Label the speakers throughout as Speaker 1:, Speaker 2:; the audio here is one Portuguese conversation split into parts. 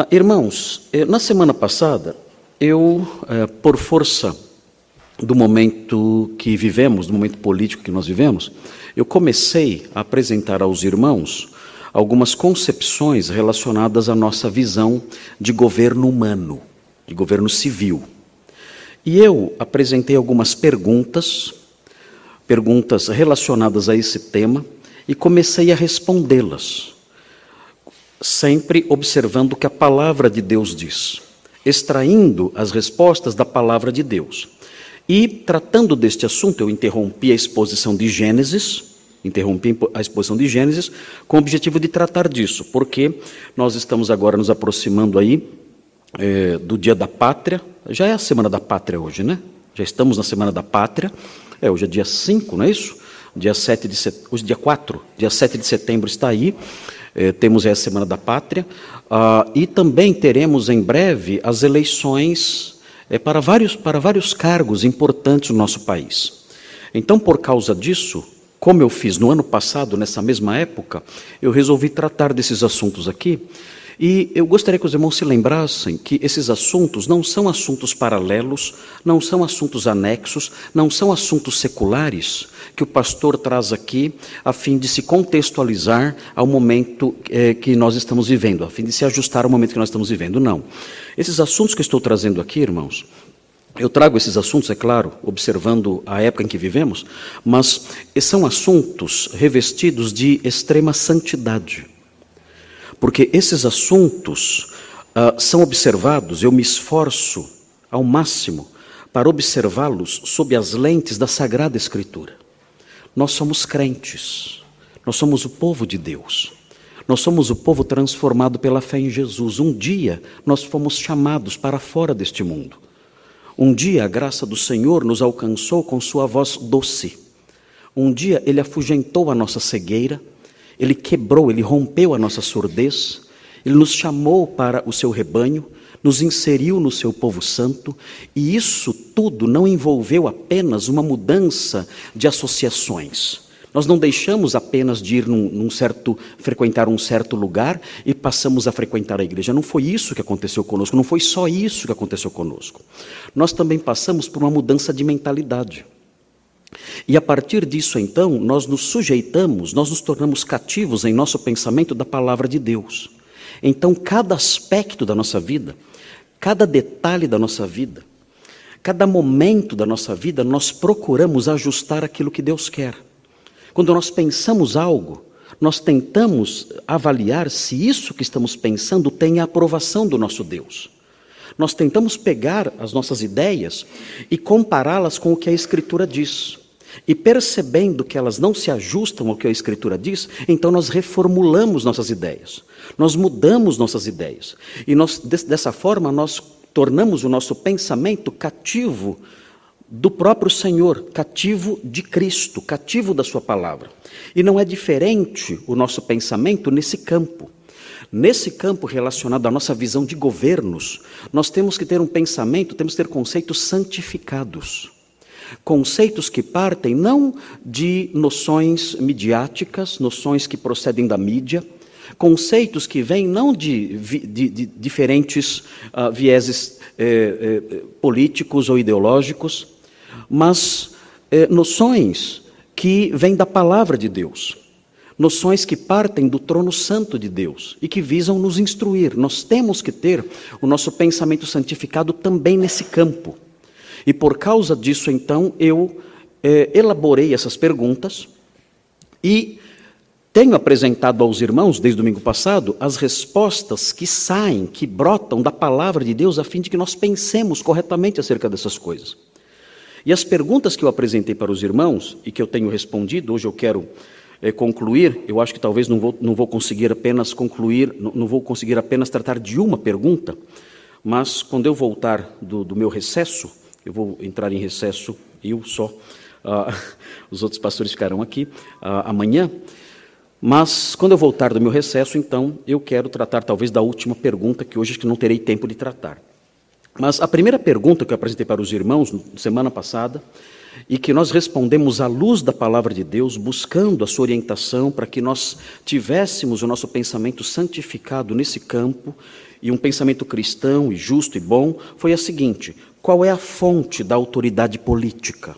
Speaker 1: Ah, irmãos, eh, na semana passada, eu, eh, por força do momento que vivemos, do momento político que nós vivemos, eu comecei a apresentar aos irmãos algumas concepções relacionadas à nossa visão de governo humano, de governo civil. E eu apresentei algumas perguntas, perguntas relacionadas a esse tema, e comecei a respondê-las, sempre observando o que a palavra de Deus diz, extraindo as respostas da palavra de Deus. E, tratando deste assunto, eu interrompi a exposição de Gênesis, interrompi a exposição de Gênesis, com o objetivo de tratar disso, porque nós estamos agora nos aproximando aí é, do Dia da Pátria, já é a Semana da Pátria hoje, né? Já estamos na Semana da Pátria, é, hoje é dia 5, não é isso? Dia 7 de set... hoje é dia 4, dia 7 de setembro está aí, é, temos a Semana da Pátria, ah, e também teremos em breve as eleições é, para, vários, para vários cargos importantes no nosso país. Então, por causa disso, como eu fiz no ano passado, nessa mesma época, eu resolvi tratar desses assuntos aqui. E eu gostaria que os irmãos se lembrassem que esses assuntos não são assuntos paralelos, não são assuntos anexos, não são assuntos seculares que o pastor traz aqui a fim de se contextualizar ao momento eh, que nós estamos vivendo, a fim de se ajustar ao momento que nós estamos vivendo. Não. Esses assuntos que estou trazendo aqui, irmãos, eu trago esses assuntos, é claro, observando a época em que vivemos, mas são assuntos revestidos de extrema santidade. Porque esses assuntos uh, são observados, eu me esforço ao máximo para observá-los sob as lentes da Sagrada Escritura. Nós somos crentes, nós somos o povo de Deus. Nós somos o povo transformado pela fé em Jesus. Um dia nós fomos chamados para fora deste mundo. Um dia a graça do Senhor nos alcançou com sua voz doce. Um dia ele afugentou a nossa cegueira, ele quebrou, ele rompeu a nossa surdez, ele nos chamou para o seu rebanho, nos inseriu no seu povo santo, e isso tudo não envolveu apenas uma mudança de associações. Nós não deixamos apenas de ir num, num, certo, frequentar um certo lugar e passamos a frequentar a igreja. Não foi isso que aconteceu conosco, não foi só isso que aconteceu conosco. Nós também passamos por uma mudança de mentalidade. E a partir disso, então, nós nos sujeitamos, nós nos tornamos cativos em nosso pensamento da palavra de Deus. Então, cada aspecto da nossa vida, cada detalhe da nossa vida, cada momento da nossa vida, nós procuramos ajustar aquilo que Deus quer. Quando nós pensamos algo, nós tentamos avaliar se isso que estamos pensando tem a aprovação do nosso Deus. Nós tentamos pegar as nossas ideias e compará-las com o que a Escritura diz. E percebendo que elas não se ajustam ao que a Escritura diz, então nós reformulamos nossas ideias, nós mudamos nossas ideias. E nós, dessa forma, nós tornamos o nosso pensamento cativo do próprio Senhor, cativo de Cristo, cativo da Sua palavra. E não é diferente o nosso pensamento nesse campo. Nesse campo relacionado à nossa visão de governos, nós temos que ter um pensamento, temos que ter conceitos santificados. Conceitos que partem não de noções midiáticas, noções que procedem da mídia, conceitos que vêm não de, de, de diferentes uh, vieses eh, eh, políticos ou ideológicos, mas eh, noções que vêm da palavra de Deus noções que partem do trono santo de Deus e que visam nos instruir. Nós temos que ter o nosso pensamento santificado também nesse campo. E por causa disso, então, eu é, elaborei essas perguntas e tenho apresentado aos irmãos, desde domingo passado, as respostas que saem, que brotam da palavra de Deus, a fim de que nós pensemos corretamente acerca dessas coisas. E as perguntas que eu apresentei para os irmãos e que eu tenho respondido, hoje eu quero é, concluir, eu acho que talvez não vou, não vou conseguir apenas concluir, não, não, vou conseguir apenas tratar de uma pergunta, mas quando eu voltar do, do meu recesso, eu vou entrar em recesso, eu só, ah, os outros pastores ficarão aqui ah, amanhã, mas quando eu voltar do meu recesso, então, eu quero tratar talvez da última pergunta, que hoje acho que não terei tempo de tratar. Mas a primeira pergunta que eu apresentei para os irmãos semana passada e que nós respondemos à luz da palavra de Deus, buscando a sua orientação para que nós tivéssemos o nosso pensamento santificado nesse campo e um pensamento cristão e justo e bom, foi a seguinte: qual é a fonte da autoridade política?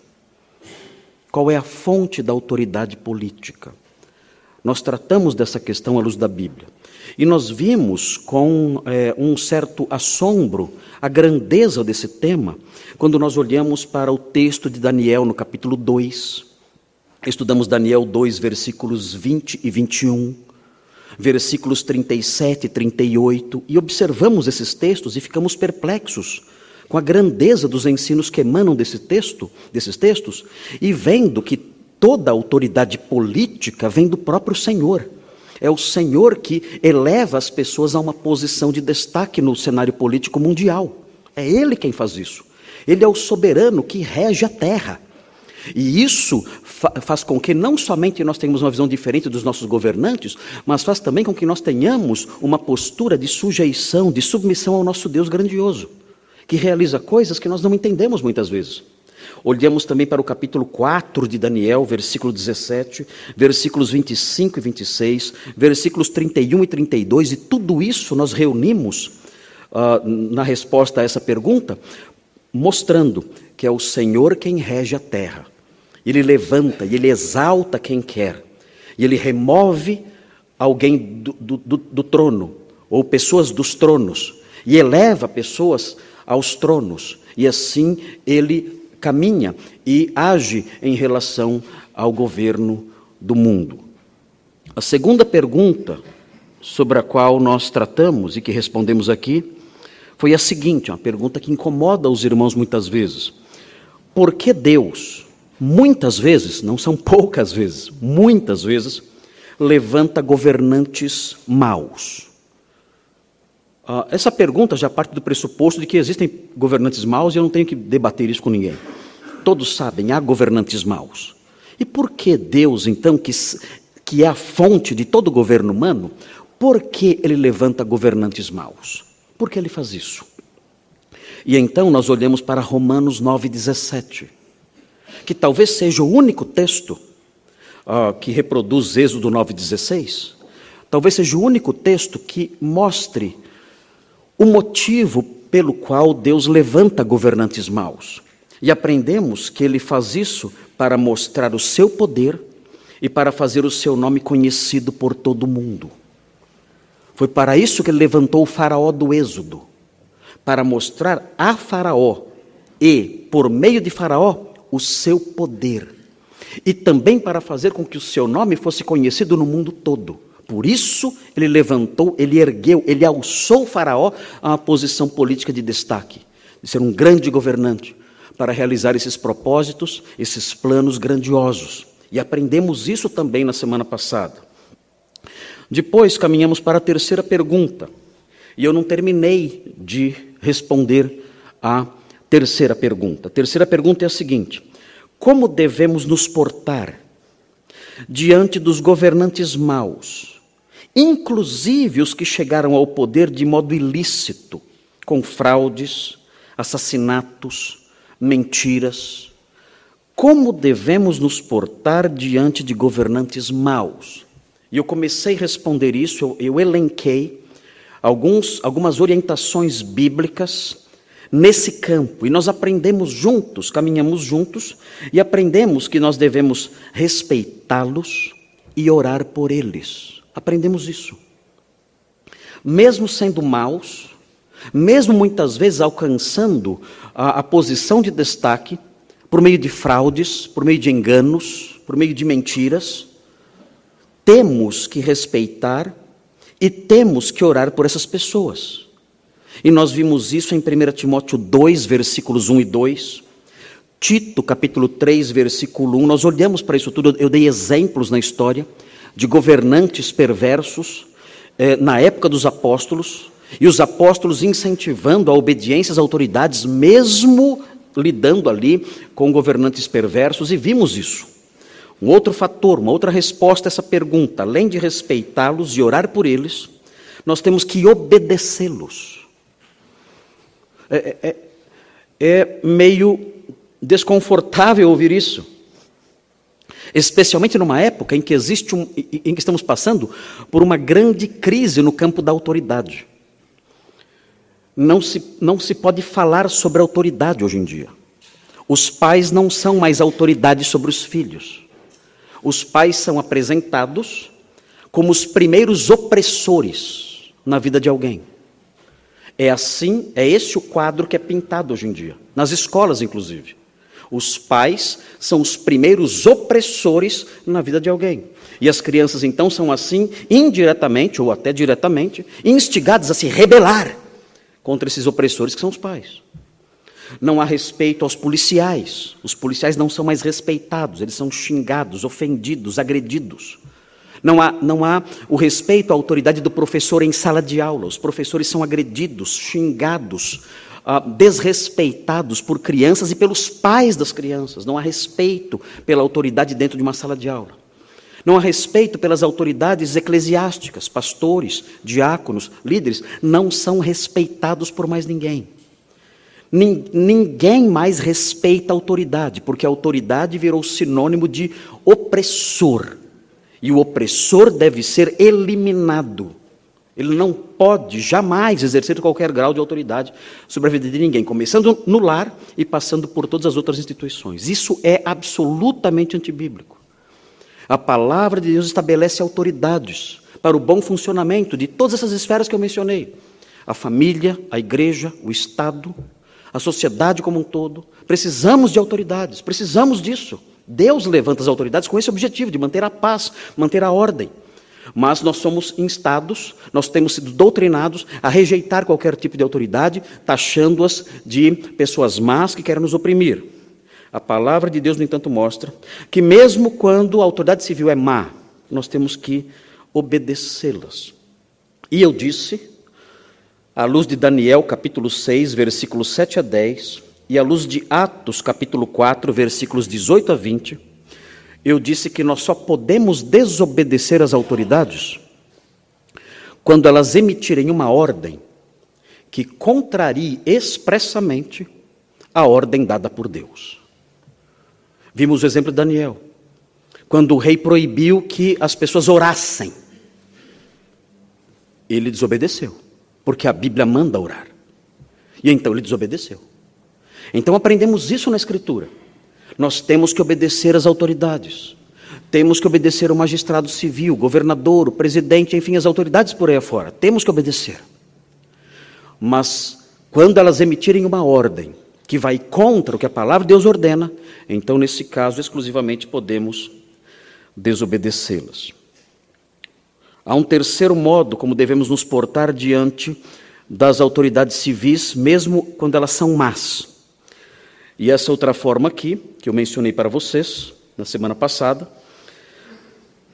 Speaker 1: Qual é a fonte da autoridade política? Nós tratamos dessa questão à luz da Bíblia. E nós vimos com é, um certo assombro a grandeza desse tema quando nós olhamos para o texto de Daniel no capítulo 2. Estudamos Daniel 2, versículos 20 e 21, versículos 37 e 38, e observamos esses textos e ficamos perplexos com a grandeza dos ensinos que emanam desse texto, desses textos, e vendo que toda autoridade política vem do próprio Senhor. É o Senhor que eleva as pessoas a uma posição de destaque no cenário político mundial. É Ele quem faz isso. Ele é o soberano que rege a terra. E isso fa faz com que não somente nós tenhamos uma visão diferente dos nossos governantes, mas faz também com que nós tenhamos uma postura de sujeição, de submissão ao nosso Deus grandioso, que realiza coisas que nós não entendemos muitas vezes. Olhamos também para o capítulo 4 de Daniel, versículo 17, versículos 25 e 26, versículos 31 e 32, e tudo isso nós reunimos uh, na resposta a essa pergunta, mostrando que é o Senhor quem rege a terra. Ele levanta e ele exalta quem quer. E ele remove alguém do, do, do, do trono, ou pessoas dos tronos, e eleva pessoas aos tronos. E assim ele caminha e age em relação ao governo do mundo. A segunda pergunta sobre a qual nós tratamos e que respondemos aqui foi a seguinte, uma pergunta que incomoda os irmãos muitas vezes. Por que Deus, muitas vezes, não são poucas vezes, muitas vezes, levanta governantes maus? Uh, essa pergunta já parte do pressuposto de que existem governantes maus e eu não tenho que debater isso com ninguém. Todos sabem, há governantes maus. E por que Deus, então, que, que é a fonte de todo governo humano, por que ele levanta governantes maus? Por que ele faz isso? E então nós olhamos para Romanos 9,17, que talvez seja o único texto uh, que reproduz Êxodo 9,16, talvez seja o único texto que mostre o motivo pelo qual Deus levanta governantes maus. E aprendemos que ele faz isso para mostrar o seu poder e para fazer o seu nome conhecido por todo o mundo. Foi para isso que ele levantou o Faraó do Êxodo para mostrar a Faraó e, por meio de Faraó, o seu poder. E também para fazer com que o seu nome fosse conhecido no mundo todo. Por isso, ele levantou, ele ergueu, ele alçou o Faraó a uma posição política de destaque, de ser um grande governante, para realizar esses propósitos, esses planos grandiosos. E aprendemos isso também na semana passada. Depois caminhamos para a terceira pergunta, e eu não terminei de responder a terceira pergunta. A terceira pergunta é a seguinte: como devemos nos portar diante dos governantes maus, inclusive os que chegaram ao poder de modo ilícito, com fraudes, assassinatos, mentiras? Como devemos nos portar diante de governantes maus? E eu comecei a responder isso, eu, eu elenquei alguns, algumas orientações bíblicas nesse campo. E nós aprendemos juntos, caminhamos juntos, e aprendemos que nós devemos respeitá-los e orar por eles. Aprendemos isso. Mesmo sendo maus, mesmo muitas vezes alcançando a, a posição de destaque, por meio de fraudes, por meio de enganos, por meio de mentiras, temos que respeitar e temos que orar por essas pessoas. E nós vimos isso em 1 Timóteo 2, versículos 1 e 2. Tito, capítulo 3, versículo 1. Nós olhamos para isso tudo, eu dei exemplos na história de governantes perversos eh, na época dos apóstolos, e os apóstolos incentivando a obediência às autoridades, mesmo lidando ali com governantes perversos, e vimos isso. Um outro fator, uma outra resposta a essa pergunta, além de respeitá-los e orar por eles, nós temos que obedecê-los. É, é, é, é meio desconfortável ouvir isso. Especialmente numa época em que existe um, em que estamos passando por uma grande crise no campo da autoridade. Não se, não se pode falar sobre autoridade hoje em dia. Os pais não são mais autoridade sobre os filhos. Os pais são apresentados como os primeiros opressores na vida de alguém. É assim, é esse o quadro que é pintado hoje em dia, nas escolas inclusive. Os pais são os primeiros opressores na vida de alguém. E as crianças então são assim, indiretamente ou até diretamente, instigadas a se rebelar contra esses opressores que são os pais. Não há respeito aos policiais. Os policiais não são mais respeitados, eles são xingados, ofendidos, agredidos. Não há, não há o respeito à autoridade do professor em sala de aula. Os professores são agredidos, xingados, ah, desrespeitados por crianças e pelos pais das crianças. Não há respeito pela autoridade dentro de uma sala de aula. Não há respeito pelas autoridades eclesiásticas, pastores, diáconos, líderes. Não são respeitados por mais ninguém. Ninguém mais respeita a autoridade, porque a autoridade virou sinônimo de opressor. E o opressor deve ser eliminado. Ele não pode jamais exercer qualquer grau de autoridade sobre a vida de ninguém, começando no lar e passando por todas as outras instituições. Isso é absolutamente antibíblico. A palavra de Deus estabelece autoridades para o bom funcionamento de todas essas esferas que eu mencionei: a família, a igreja, o Estado, a sociedade como um todo. Precisamos de autoridades, precisamos disso. Deus levanta as autoridades com esse objetivo de manter a paz, manter a ordem. Mas nós somos instados, nós temos sido doutrinados a rejeitar qualquer tipo de autoridade, taxando-as de pessoas más que querem nos oprimir. A palavra de Deus, no entanto, mostra que, mesmo quando a autoridade civil é má, nós temos que obedecê-las. E eu disse à luz de Daniel, capítulo 6, versículos 7 a 10, e à luz de Atos, capítulo 4, versículos 18 a 20, eu disse que nós só podemos desobedecer às autoridades quando elas emitirem uma ordem que contrarie expressamente a ordem dada por Deus. Vimos o exemplo de Daniel, quando o rei proibiu que as pessoas orassem. Ele desobedeceu porque a Bíblia manda orar. E então ele desobedeceu. Então aprendemos isso na Escritura. Nós temos que obedecer às autoridades. Temos que obedecer ao magistrado civil, governador, o presidente, enfim, as autoridades por aí afora. Temos que obedecer. Mas quando elas emitirem uma ordem que vai contra o que a palavra de Deus ordena, então nesse caso exclusivamente podemos desobedecê-las. Há um terceiro modo como devemos nos portar diante das autoridades civis, mesmo quando elas são más. E essa outra forma aqui, que eu mencionei para vocês na semana passada,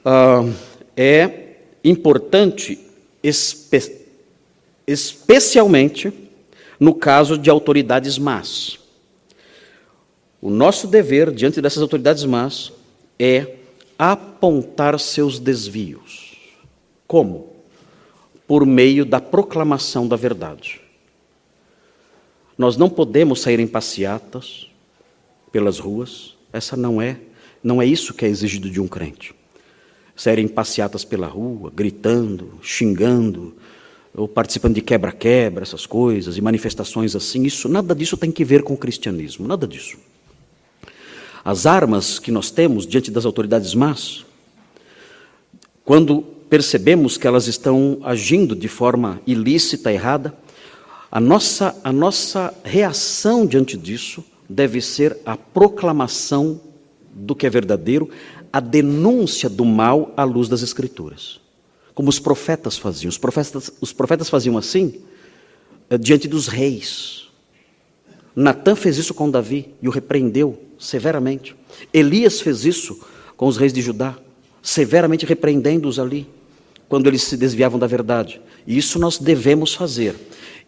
Speaker 1: uh, é importante, espe especialmente no caso de autoridades más. O nosso dever diante dessas autoridades más é apontar seus desvios. Como? Por meio da proclamação da verdade. Nós não podemos sair em passeatas pelas ruas. Essa não é, não é isso que é exigido de um crente. Sair em passeatas pela rua, gritando, xingando, ou participando de quebra-quebra, essas coisas, e manifestações assim, isso, nada disso tem que ver com o cristianismo, nada disso. As armas que nós temos diante das autoridades más, quando percebemos que elas estão agindo de forma ilícita, errada, a nossa, a nossa reação diante disso deve ser a proclamação do que é verdadeiro, a denúncia do mal à luz das Escrituras. Como os profetas faziam. Os profetas, os profetas faziam assim eh, diante dos reis. Natan fez isso com Davi e o repreendeu severamente. Elias fez isso com os reis de Judá, severamente repreendendo-os ali quando eles se desviavam da verdade. E isso nós devemos fazer.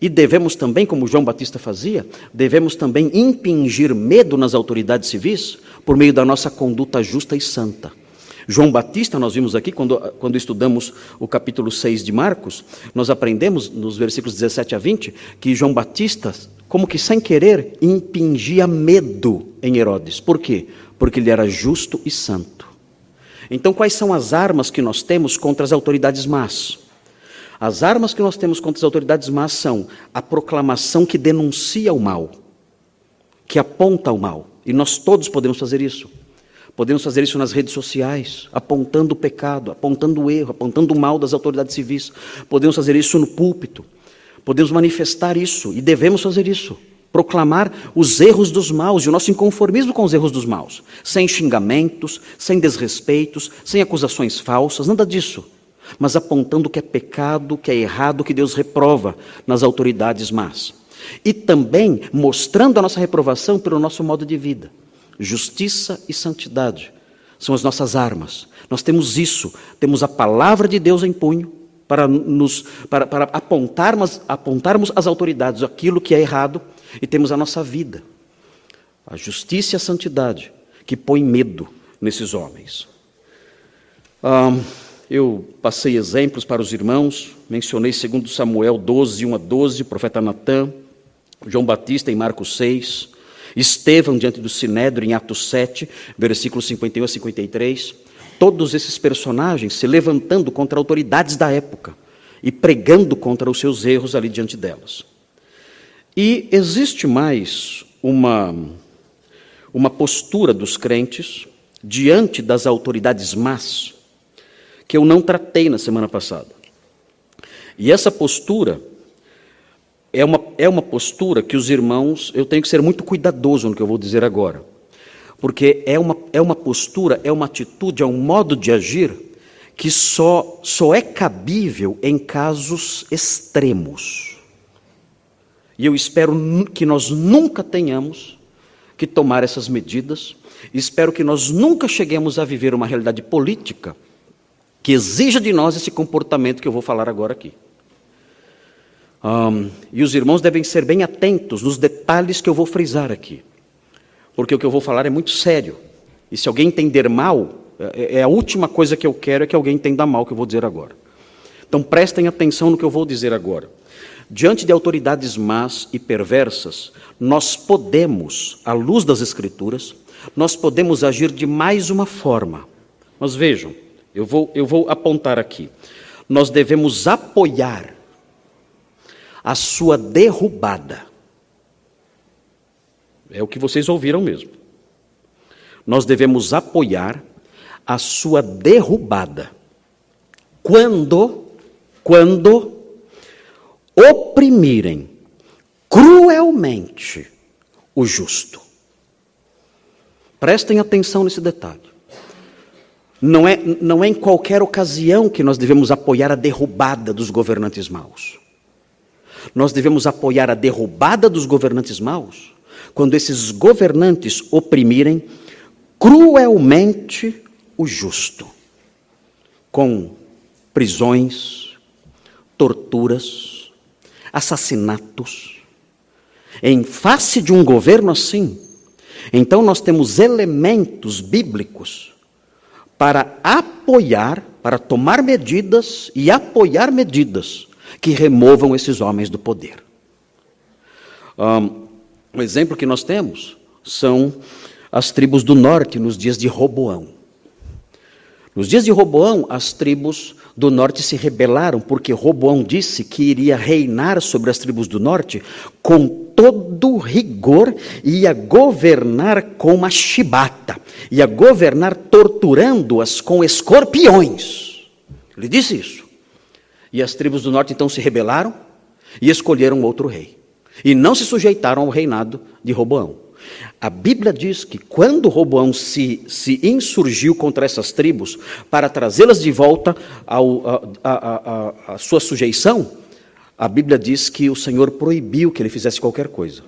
Speaker 1: E devemos também, como João Batista fazia, devemos também impingir medo nas autoridades civis por meio da nossa conduta justa e santa. João Batista, nós vimos aqui, quando, quando estudamos o capítulo 6 de Marcos, nós aprendemos nos versículos 17 a 20 que João Batista como que sem querer, impingia medo em Herodes. Por quê? Porque ele era justo e santo. Então, quais são as armas que nós temos contra as autoridades más? As armas que nós temos contra as autoridades más são a proclamação que denuncia o mal, que aponta o mal. E nós todos podemos fazer isso. Podemos fazer isso nas redes sociais, apontando o pecado, apontando o erro, apontando o mal das autoridades civis. Podemos fazer isso no púlpito. Podemos manifestar isso e devemos fazer isso. Proclamar os erros dos maus e o nosso inconformismo com os erros dos maus, sem xingamentos, sem desrespeitos, sem acusações falsas, nada disso mas apontando o que é pecado, o que é errado, o que Deus reprova nas autoridades más. E também mostrando a nossa reprovação pelo nosso modo de vida. Justiça e santidade são as nossas armas. Nós temos isso, temos a palavra de Deus em punho para, nos, para, para apontarmos, apontarmos às autoridades aquilo que é errado e temos a nossa vida. A justiça e a santidade que põe medo nesses homens. Eu passei exemplos para os irmãos, mencionei segundo Samuel 12, 1 a 12, o profeta Natã, João Batista em Marcos 6, Estevão diante do Sinédrio em Atos 7, versículos 51 a 53. Todos esses personagens se levantando contra autoridades da época e pregando contra os seus erros ali diante delas. E existe mais uma, uma postura dos crentes diante das autoridades más que eu não tratei na semana passada. E essa postura é uma, é uma postura que os irmãos, eu tenho que ser muito cuidadoso no que eu vou dizer agora. Porque é uma, é uma postura, é uma atitude, é um modo de agir que só, só é cabível em casos extremos. E eu espero que nós nunca tenhamos que tomar essas medidas, espero que nós nunca cheguemos a viver uma realidade política que exija de nós esse comportamento que eu vou falar agora aqui. Um, e os irmãos devem ser bem atentos nos detalhes que eu vou frisar aqui, porque o que eu vou falar é muito sério. E se alguém entender mal, é, é a última coisa que eu quero é que alguém entenda mal o que eu vou dizer agora. Então prestem atenção no que eu vou dizer agora. Diante de autoridades más e perversas, nós podemos, à luz das Escrituras, nós podemos agir de mais uma forma. Mas vejam, eu vou, eu vou apontar aqui. Nós devemos apoiar a sua derrubada. É o que vocês ouviram mesmo. Nós devemos apoiar a sua derrubada. Quando, quando oprimirem cruelmente o justo. Prestem atenção nesse detalhe. Não é, não é em qualquer ocasião que nós devemos apoiar a derrubada dos governantes maus. Nós devemos apoiar a derrubada dos governantes maus quando esses governantes oprimirem cruelmente o justo, com prisões, torturas, assassinatos. Em face de um governo assim, então nós temos elementos bíblicos para apoiar, para tomar medidas e apoiar medidas que removam esses homens do poder. Um, exemplo que nós temos são as tribos do norte nos dias de Roboão. Nos dias de Roboão, as tribos do norte se rebelaram porque Roboão disse que iria reinar sobre as tribos do norte com todo rigor e ia governar com uma chibata, ia governar torturando-as com escorpiões. Ele disse isso. E as tribos do norte então se rebelaram e escolheram outro rei. E não se sujeitaram ao reinado de Roboão. A Bíblia diz que quando Roboão se, se insurgiu contra essas tribos para trazê-las de volta à sua sujeição, a Bíblia diz que o Senhor proibiu que ele fizesse qualquer coisa.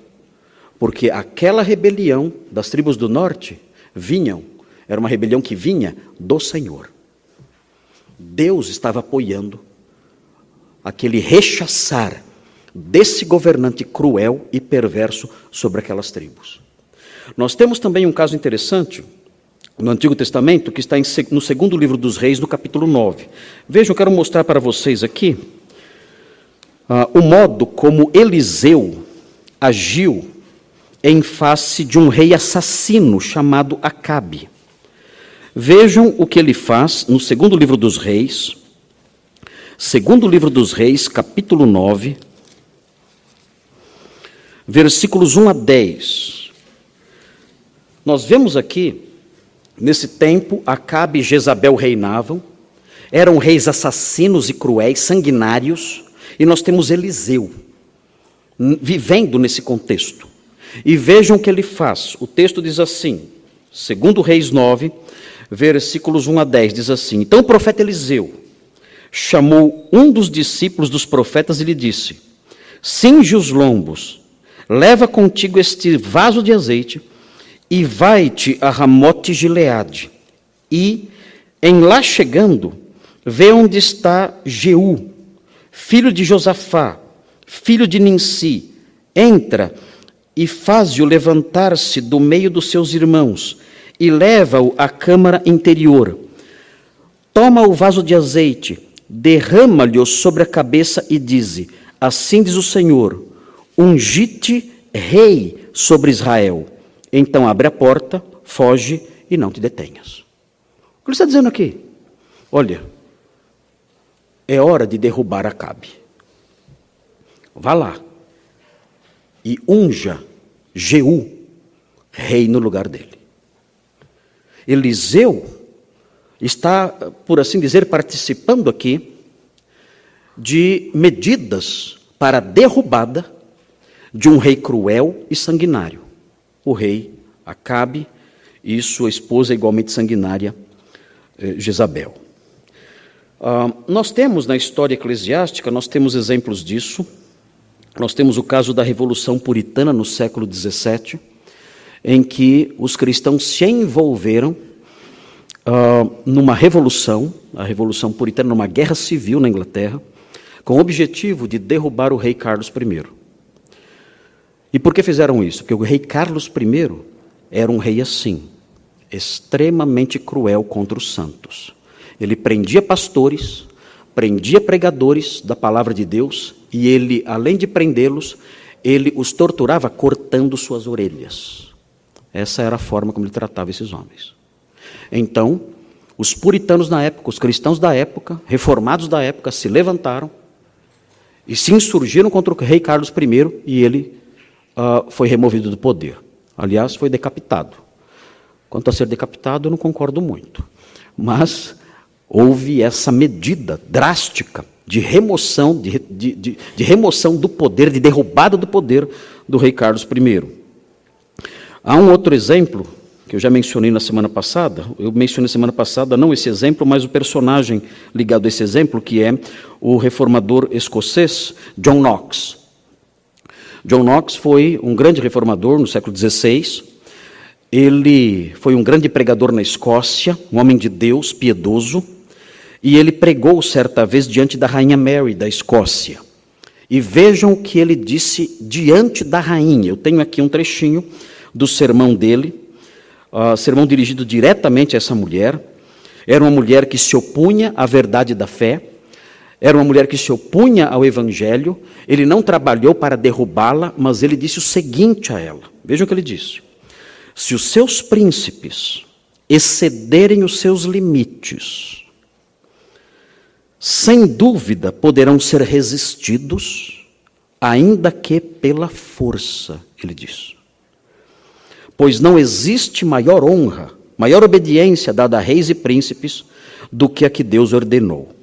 Speaker 1: Porque aquela rebelião das tribos do norte vinham, era uma rebelião que vinha do Senhor. Deus estava apoiando aquele rechaçar desse governante cruel e perverso sobre aquelas tribos. Nós temos também um caso interessante no Antigo Testamento, que está no segundo livro dos Reis, no capítulo 9. Vejam, eu quero mostrar para vocês aqui ah, o modo como Eliseu agiu em face de um rei assassino chamado Acabe. Vejam o que ele faz no segundo livro dos reis, segundo livro dos reis, capítulo 9, versículos 1 a 10. Nós vemos aqui, nesse tempo, Acabe e Jezabel reinavam, eram reis assassinos e cruéis, sanguinários, e nós temos Eliseu vivendo nesse contexto. E vejam o que ele faz. O texto diz assim, segundo Reis 9, versículos 1 a 10, diz assim: Então o profeta Eliseu chamou um dos discípulos dos profetas e lhe disse: Cinge os lombos, leva contigo este vaso de azeite e vai-te a Ramote Gileade. E, em lá chegando, vê onde está Jeú, filho de Josafá, filho de Ninsi, entra e faz-o levantar-se do meio dos seus irmãos e leva-o à câmara interior. Toma o vaso de azeite, derrama-lhe-o sobre a cabeça e dize: Assim diz o Senhor: Ungite rei sobre Israel. Então abre a porta, foge e não te detenhas. O que ele está dizendo aqui? Olha, é hora de derrubar Acabe. Vá lá e unja Jeú, rei no lugar dele. Eliseu está, por assim dizer, participando aqui de medidas para a derrubada de um rei cruel e sanguinário, o rei Acabe e sua esposa igualmente sanguinária, eh, Jezabel. Uh, nós temos na história eclesiástica, nós temos exemplos disso. Nós temos o caso da Revolução Puritana no século XVII, em que os cristãos se envolveram uh, numa revolução, a Revolução Puritana, numa guerra civil na Inglaterra, com o objetivo de derrubar o rei Carlos I. E por que fizeram isso? Porque o rei Carlos I era um rei assim, extremamente cruel contra os santos. Ele prendia pastores, prendia pregadores da palavra de Deus e ele, além de prendê-los, ele os torturava cortando suas orelhas. Essa era a forma como ele tratava esses homens. Então, os puritanos na época, os cristãos da época, reformados da época, se levantaram e se insurgiram contra o rei Carlos I e ele uh, foi removido do poder. Aliás, foi decapitado. Quanto a ser decapitado, eu não concordo muito. Mas houve essa medida drástica de remoção, de, de, de, de, remoção do poder, de derrubada do poder do rei Carlos I. Há um outro exemplo que eu já mencionei na semana passada. Eu mencionei na semana passada não esse exemplo, mas o personagem ligado a esse exemplo, que é o reformador escocês John Knox. John Knox foi um grande reformador no século XVI. Ele foi um grande pregador na Escócia, um homem de Deus, piedoso. E ele pregou certa vez diante da rainha Mary da Escócia. E vejam o que ele disse diante da rainha. Eu tenho aqui um trechinho do sermão dele, uh, sermão dirigido diretamente a essa mulher. Era uma mulher que se opunha à verdade da fé, era uma mulher que se opunha ao evangelho. Ele não trabalhou para derrubá-la, mas ele disse o seguinte a ela: vejam o que ele disse. Se os seus príncipes excederem os seus limites, sem dúvida poderão ser resistidos, ainda que pela força, ele diz. Pois não existe maior honra, maior obediência dada a reis e príncipes do que a que Deus ordenou.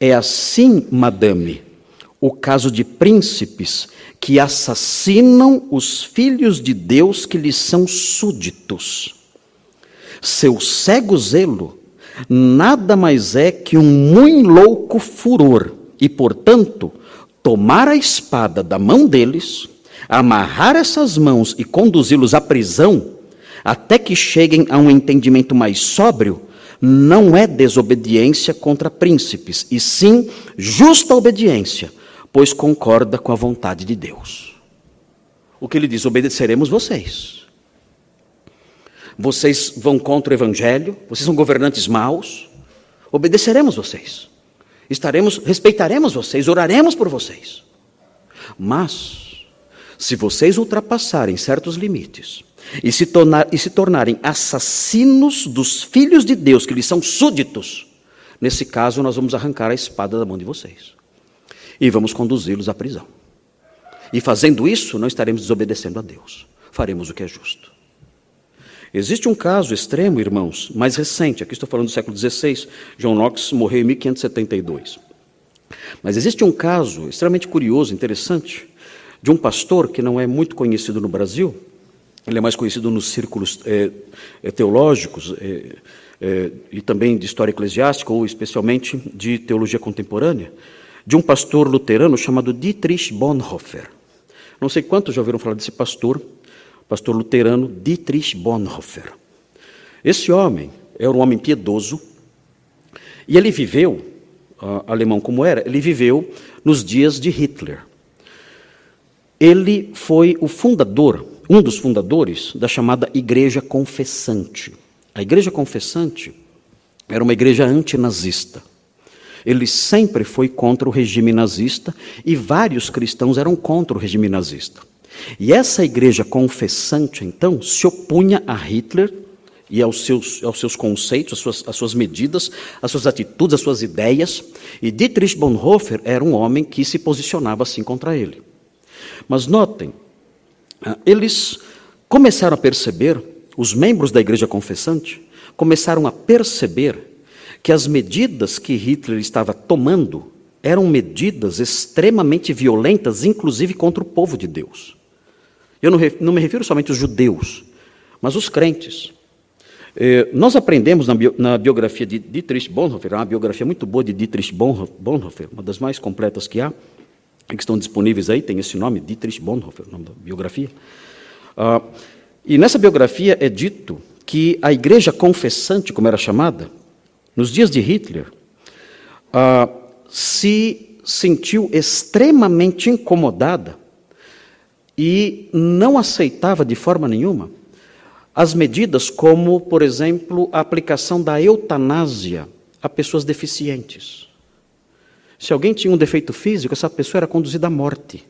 Speaker 1: É assim, madame, o caso de príncipes que assassinam os filhos de Deus que lhes são súditos. Seu cego zelo nada mais é que um muito louco furor, e, portanto, tomar a espada da mão deles, amarrar essas mãos e conduzi-los à prisão, até que cheguem a um entendimento mais sóbrio, não é desobediência contra príncipes, e sim justa obediência, pois concorda com a vontade de Deus. O que ele diz: obedeceremos vocês. Vocês vão contra o evangelho, vocês são governantes maus. Obedeceremos vocês. Estaremos, respeitaremos vocês, oraremos por vocês. Mas se vocês ultrapassarem certos limites e se, tornar, e se tornarem assassinos dos filhos de Deus, que lhes são súditos, nesse caso nós vamos arrancar a espada da mão de vocês e vamos conduzi-los à prisão. E fazendo isso, não estaremos desobedecendo a Deus, faremos o que é justo. Existe um caso extremo, irmãos, mais recente, aqui estou falando do século XVI, John Knox morreu em 1572. Mas existe um caso extremamente curioso, interessante, de um pastor que não é muito conhecido no Brasil, ele é mais conhecido nos círculos é, teológicos é, é, e também de história eclesiástica, ou especialmente de teologia contemporânea, de um pastor luterano chamado Dietrich Bonhoeffer. Não sei quantos já ouviram falar desse pastor, pastor luterano Dietrich Bonhoeffer. Esse homem era um homem piedoso e ele viveu, alemão como era, ele viveu nos dias de Hitler. Ele foi o fundador um dos fundadores da chamada Igreja Confessante. A Igreja Confessante era uma igreja antinazista. Ele sempre foi contra o regime nazista e vários cristãos eram contra o regime nazista. E essa igreja confessante, então, se opunha a Hitler e aos seus, aos seus conceitos, às suas, às suas medidas, às suas atitudes, às suas ideias. E Dietrich Bonhoeffer era um homem que se posicionava assim contra ele. Mas notem, eles começaram a perceber, os membros da igreja confessante começaram a perceber que as medidas que Hitler estava tomando eram medidas extremamente violentas, inclusive contra o povo de Deus. Eu não, me refiro somente aos judeus, mas os crentes. Eh, nós aprendemos na, bio, na, biografia de Dietrich Bonhoeffer, uma biografia muito boa de Dietrich Bonhoeffer, uma das mais completas que há, que estão disponíveis aí, tem esse nome, Dietrich Bonhoeffer, o nome da biografia. Uh, e nessa biografia é dito que a igreja confessante, como era chamada, nos dias de Hitler, uh, se sentiu extremamente incomodada e não aceitava de forma nenhuma as medidas como, por exemplo, a aplicação da eutanásia a pessoas deficientes. Se alguém tinha um defeito físico, essa pessoa era conduzida à morte.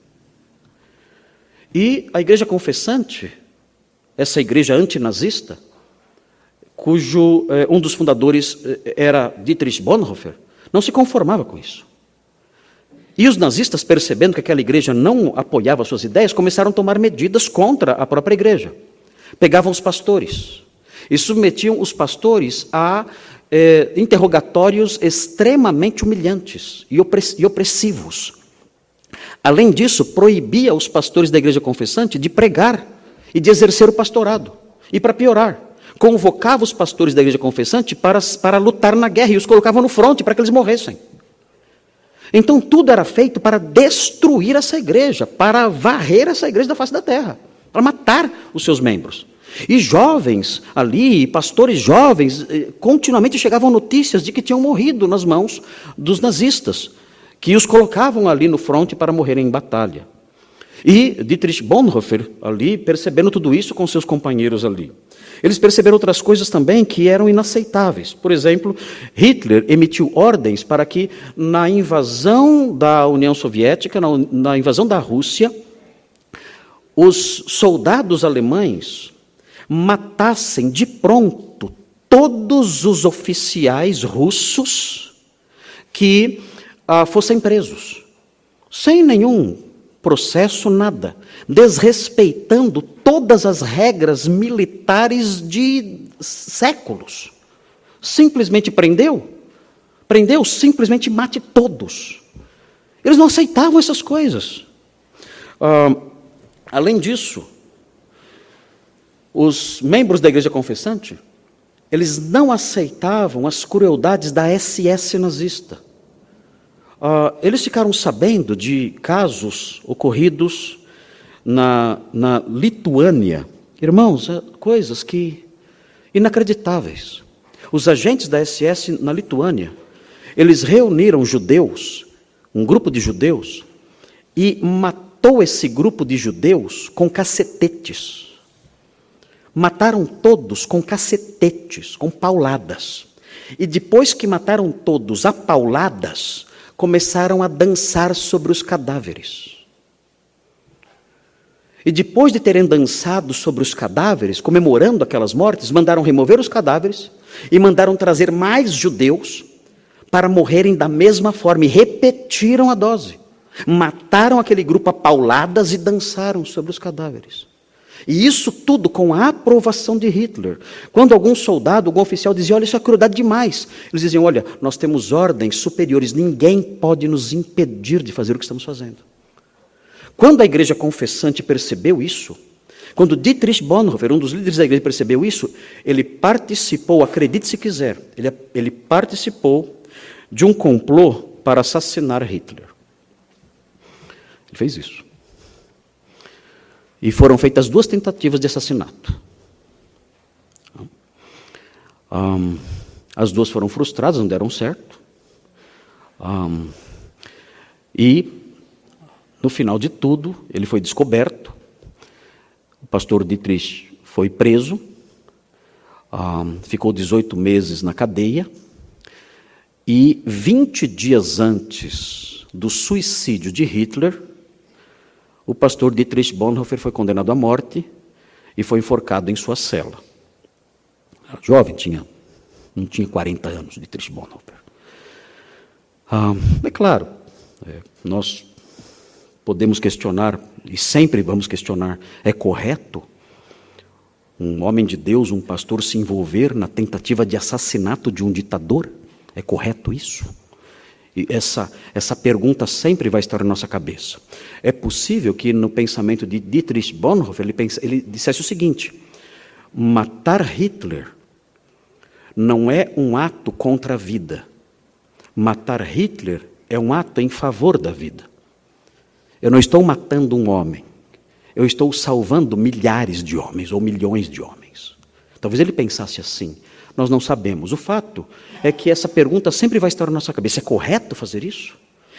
Speaker 1: E a igreja confessante, essa igreja antinazista, cujo eh, um dos fundadores eh, era Dietrich Bonhoeffer, não se conformava com isso. E os nazistas, percebendo que aquela igreja não apoiava suas ideias, começaram a tomar medidas contra a própria igreja. Pegavam os pastores e submetiam os pastores a é, interrogatórios extremamente humilhantes e opressivos. Além disso, proibia os pastores da igreja confessante de pregar e de exercer o pastorado. E para piorar, convocava os pastores da igreja confessante para, para lutar na guerra e os colocava no fronte para que eles morressem. Então tudo era feito para destruir essa igreja, para varrer essa igreja da face da terra, para matar os seus membros. E jovens ali, pastores jovens, eh, continuamente chegavam notícias de que tinham morrido nas mãos dos nazistas, que os colocavam ali no fronte para morrerem em batalha. E Dietrich Bonhoeffer, ali, percebendo tudo isso com seus companheiros ali. Eles perceberam outras coisas também que eram inaceitáveis. Por exemplo, Hitler emitiu ordens para que, na invasão da União Soviética, na, na invasão da Rússia, os soldados alemães matassem de pronto todos os oficiais russos que ah, fossem presos, sem nenhum processo, nada, desrespeitando todas as regras militares de séculos. Simplesmente prendeu, prendeu, simplesmente mate todos. Eles não aceitavam essas coisas. Ah, além disso, os membros da igreja confessante, eles não aceitavam as crueldades da SS nazista. Uh, eles ficaram sabendo de casos ocorridos na, na Lituânia. Irmãos, é coisas que inacreditáveis. Os agentes da SS na Lituânia, eles reuniram judeus, um grupo de judeus, e matou esse grupo de judeus com cacetetes. Mataram todos com cacetetes, com pauladas. E depois que mataram todos a pauladas, começaram a dançar sobre os cadáveres. E depois de terem dançado sobre os cadáveres, comemorando aquelas mortes, mandaram remover os cadáveres e mandaram trazer mais judeus para morrerem da mesma forma e repetiram a dose. Mataram aquele grupo a pauladas e dançaram sobre os cadáveres. E isso tudo com a aprovação de Hitler. Quando algum soldado, algum oficial dizia: Olha, isso é crueldade demais. Eles diziam: Olha, nós temos ordens superiores, ninguém pode nos impedir de fazer o que estamos fazendo. Quando a igreja confessante percebeu isso, quando Dietrich Bonhoeffer, um dos líderes da igreja, percebeu isso, ele participou, acredite se quiser, ele, ele participou de um complô para assassinar Hitler. Ele fez isso. E foram feitas duas tentativas de assassinato. Um, as duas foram frustradas, não deram certo. Um, e, no final de tudo, ele foi descoberto. O pastor Dietrich foi preso, um, ficou 18 meses na cadeia. E 20 dias antes do suicídio de Hitler, o pastor Dietrich Bonhoeffer foi condenado à morte e foi enforcado em sua cela. Era jovem, tinha, não tinha 40 anos, Dietrich Bonhoeffer. Ah, é claro, é, nós podemos questionar, e sempre vamos questionar, é correto um homem de Deus, um pastor, se envolver na tentativa de assassinato de um ditador? É correto isso? E essa, essa pergunta sempre vai estar na nossa cabeça. É possível que no pensamento de Dietrich Bonhoeffer ele, pensa, ele dissesse o seguinte: matar Hitler não é um ato contra a vida. Matar Hitler é um ato em favor da vida. Eu não estou matando um homem, eu estou salvando milhares de homens ou milhões de homens. Talvez ele pensasse assim. Nós não sabemos. O fato é que essa pergunta sempre vai estar na nossa cabeça: é correto fazer isso?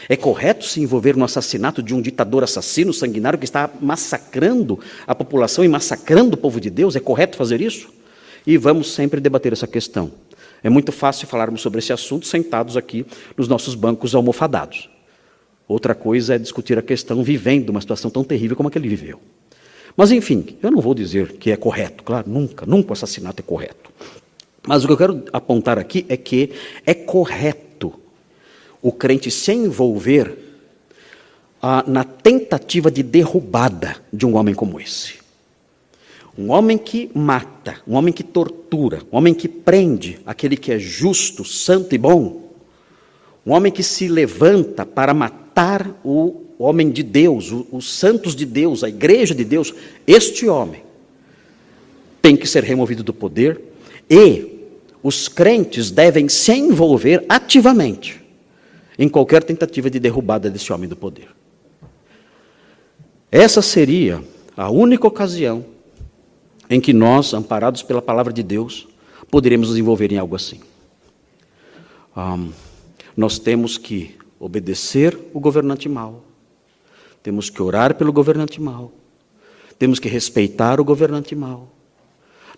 Speaker 1: É correto se envolver no assassinato de um ditador assassino, sanguinário, que está massacrando a população e massacrando o povo de Deus? É correto fazer isso? E vamos sempre debater essa questão. É muito fácil falarmos sobre esse assunto sentados aqui nos nossos bancos almofadados. Outra coisa é discutir a questão vivendo uma situação tão terrível como a que ele viveu. Mas, enfim, eu não vou dizer que é correto, claro, nunca, nunca o assassinato é correto. Mas o que eu quero apontar aqui é que é correto o crente se envolver ah, na tentativa de derrubada de um homem como esse. Um homem que mata, um homem que tortura, um homem que prende aquele que é justo, santo e bom, um homem que se levanta para matar o homem de Deus, os santos de Deus, a igreja de Deus, este homem tem que ser removido do poder e os crentes devem se envolver ativamente em qualquer tentativa de derrubada desse homem do poder. Essa seria a única ocasião em que nós, amparados pela palavra de Deus, poderemos nos envolver em algo assim. Um, nós temos que obedecer o governante mau, temos que orar pelo governante mau, temos que respeitar o governante mau,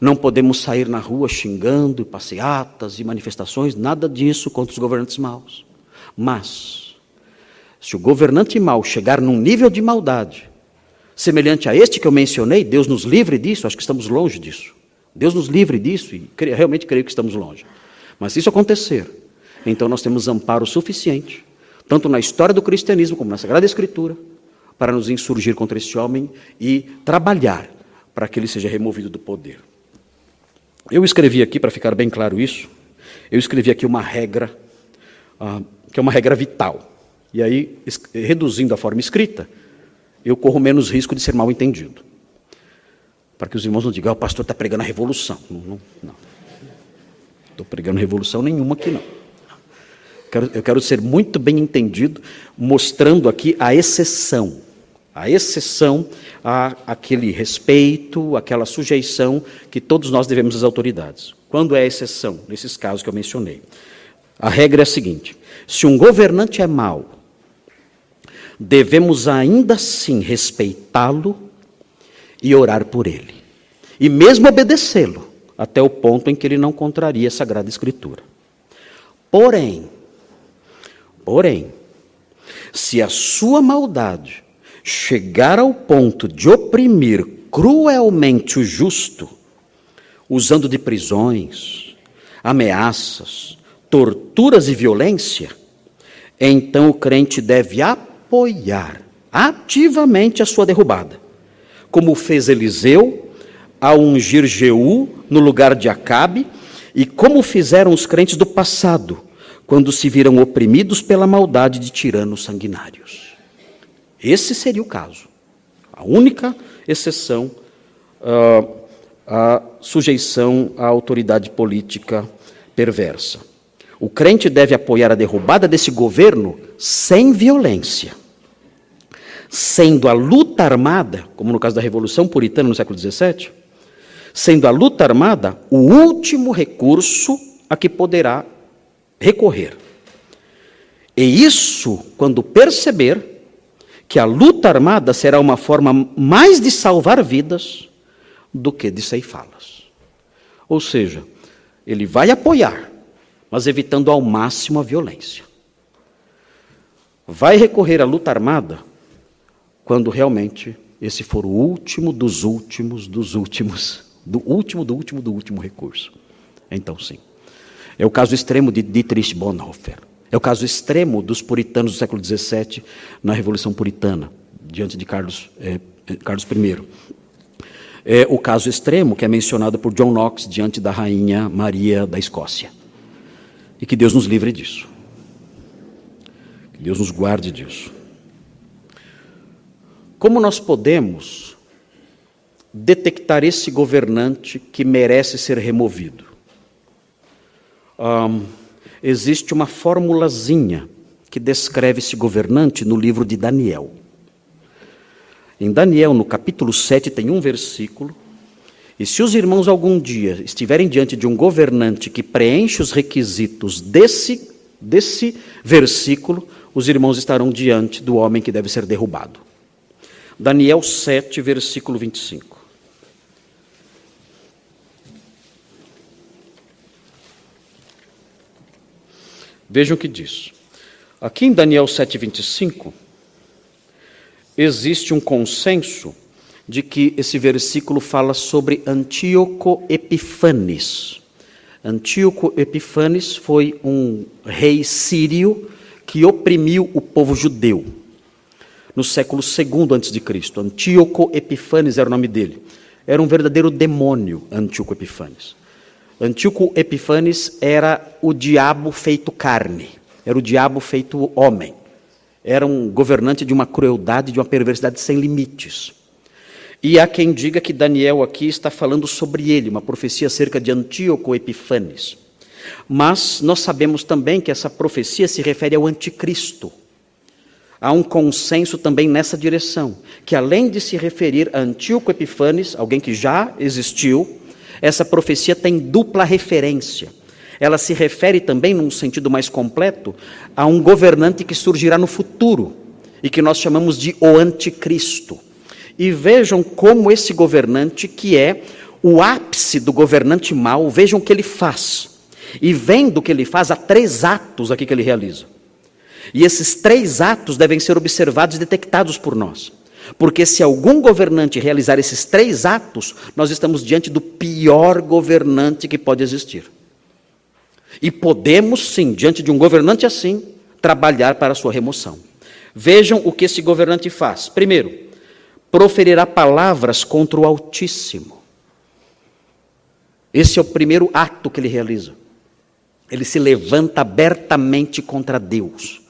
Speaker 1: não podemos sair na rua xingando, passeatas e manifestações, nada disso contra os governantes maus. Mas, se o governante mau chegar num nível de maldade, semelhante a este que eu mencionei, Deus nos livre disso, acho que estamos longe disso. Deus nos livre disso e realmente creio que estamos longe. Mas se isso acontecer, então nós temos amparo suficiente, tanto na história do cristianismo como na Sagrada Escritura, para nos insurgir contra esse homem e trabalhar para que ele seja removido do poder. Eu escrevi aqui, para ficar bem claro isso, eu escrevi aqui uma regra, uh, que é uma regra vital. E aí, reduzindo a forma escrita, eu corro menos risco de ser mal entendido. Para que os irmãos não digam, ah, o pastor está pregando a revolução. Não. Estou pregando revolução nenhuma aqui, não. Eu quero ser muito bem entendido, mostrando aqui a exceção a exceção a aquele respeito, aquela sujeição que todos nós devemos às autoridades. Quando é a exceção? Nesses casos que eu mencionei. A regra é a seguinte: se um governante é mau, devemos ainda assim respeitá-lo e orar por ele, e mesmo obedecê-lo, até o ponto em que ele não contraria a Sagrada Escritura. Porém, porém, se a sua maldade chegar ao ponto de oprimir cruelmente o justo, usando de prisões, ameaças, torturas e violência, então o crente deve apoiar ativamente a sua derrubada, como fez Eliseu ao ungir Jeú no lugar de Acabe e como fizeram os crentes do passado, quando se viram oprimidos pela maldade de tiranos sanguinários. Esse seria o caso. A única exceção uh, a sujeição à autoridade política perversa. O crente deve apoiar a derrubada desse governo sem violência, sendo a luta armada, como no caso da Revolução Puritana no século XVII, sendo a luta armada o último recurso a que poderá recorrer. E isso quando perceber que a luta armada será uma forma mais de salvar vidas do que de ceifá-las. Ou seja, ele vai apoiar, mas evitando ao máximo a violência. Vai recorrer à luta armada quando realmente esse for o último dos últimos dos últimos do último, do último, do último recurso. Então, sim. É o caso extremo de Dietrich Bonhoeffer. É o caso extremo dos puritanos do século XVII na Revolução Puritana, diante de Carlos, é, Carlos I. É o caso extremo que é mencionado por John Knox diante da rainha Maria da Escócia. E que Deus nos livre disso. Que Deus nos guarde disso. Como nós podemos detectar esse governante que merece ser removido. Um, existe uma formulazinha que descreve esse governante no livro de Daniel. Em Daniel, no capítulo 7, tem um versículo. E se os irmãos algum dia estiverem diante de um governante que preenche os requisitos desse, desse versículo, os irmãos estarão diante do homem que deve ser derrubado. Daniel 7, versículo 25. Vejam o que diz. Aqui em Daniel 7,25, existe um consenso de que esse versículo fala sobre Antíoco Epifanes. Antíoco Epifanes foi um rei sírio que oprimiu o povo judeu no século II a.C. Antíoco Epifanes era o nome dele. Era um verdadeiro demônio, Antíoco Epifanes. Antíoco Epifanes era o diabo feito carne, era o diabo feito homem. Era um governante de uma crueldade, de uma perversidade sem limites. E há quem diga que Daniel aqui está falando sobre ele, uma profecia acerca de Antíoco Epifanes. Mas nós sabemos também que essa profecia se refere ao anticristo. Há um consenso também nessa direção, que além de se referir a Antíoco Epifanes, alguém que já existiu, essa profecia tem dupla referência. Ela se refere também, num sentido mais completo, a um governante que surgirá no futuro e que nós chamamos de o anticristo. E vejam como esse governante, que é o ápice do governante mau, vejam o que ele faz. E vendo o que ele faz, há três atos aqui que ele realiza. E esses três atos devem ser observados e detectados por nós. Porque se algum governante realizar esses três atos, nós estamos diante do pior governante que pode existir. E podemos, sim, diante de um governante assim, trabalhar para a sua remoção. Vejam o que esse governante faz. Primeiro, proferirá palavras contra o Altíssimo. Esse é o primeiro ato que ele realiza. Ele se levanta abertamente contra Deus.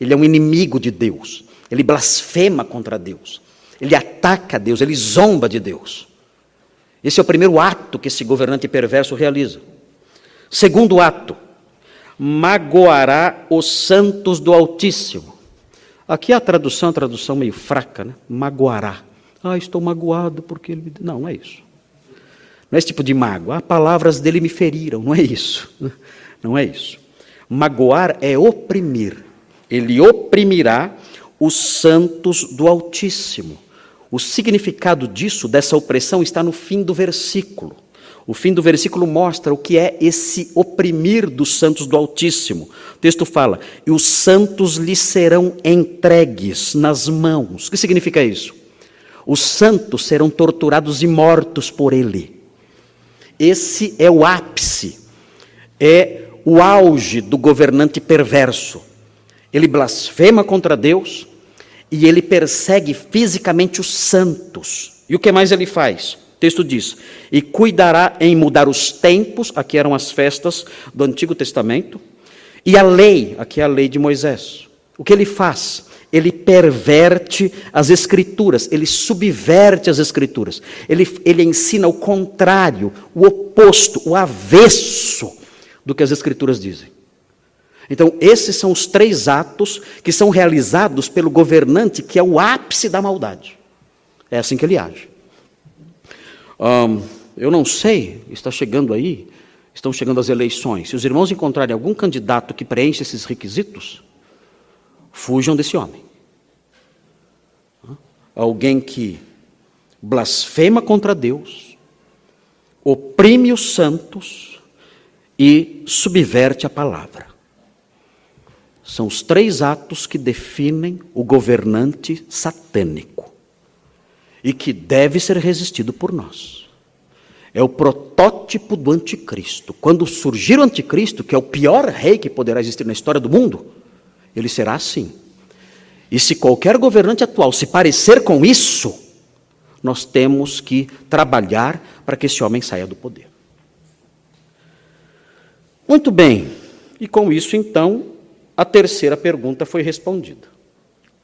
Speaker 1: Ele é um inimigo de Deus. Ele blasfema contra Deus. Ele ataca Deus, ele zomba de Deus. Esse é o primeiro ato que esse governante perverso realiza. Segundo ato, magoará os santos do Altíssimo. Aqui a tradução uma tradução meio fraca, né? Magoará. Ah, estou magoado porque ele. Não, não é isso. Não é esse tipo de mágoa. Ah, palavras dele me feriram. Não é isso. Não é isso. Magoar é oprimir. Ele oprimirá os santos do Altíssimo. O significado disso, dessa opressão, está no fim do versículo. O fim do versículo mostra o que é esse oprimir dos santos do Altíssimo. O texto fala: e os santos lhe serão entregues nas mãos. O que significa isso? Os santos serão torturados e mortos por ele. Esse é o ápice, é o auge do governante perverso. Ele blasfema contra Deus e ele persegue fisicamente os santos. E o que mais ele faz? O texto diz: E cuidará em mudar os tempos, aqui eram as festas do Antigo Testamento, e a lei, aqui é a lei de Moisés. O que ele faz? Ele perverte as Escrituras, ele subverte as Escrituras, ele, ele ensina o contrário, o oposto, o avesso do que as Escrituras dizem. Então, esses são os três atos que são realizados pelo governante, que é o ápice da maldade. É assim que ele age. Eu não sei, está chegando aí, estão chegando as eleições. Se os irmãos encontrarem algum candidato que preenche esses requisitos, fujam desse homem. Alguém que blasfema contra Deus, oprime os santos e subverte a palavra. São os três atos que definem o governante satânico e que deve ser resistido por nós. É o protótipo do anticristo. Quando surgir o anticristo, que é o pior rei que poderá existir na história do mundo, ele será assim. E se qualquer governante atual se parecer com isso, nós temos que trabalhar para que esse homem saia do poder. Muito bem, e com isso então a terceira pergunta foi respondida: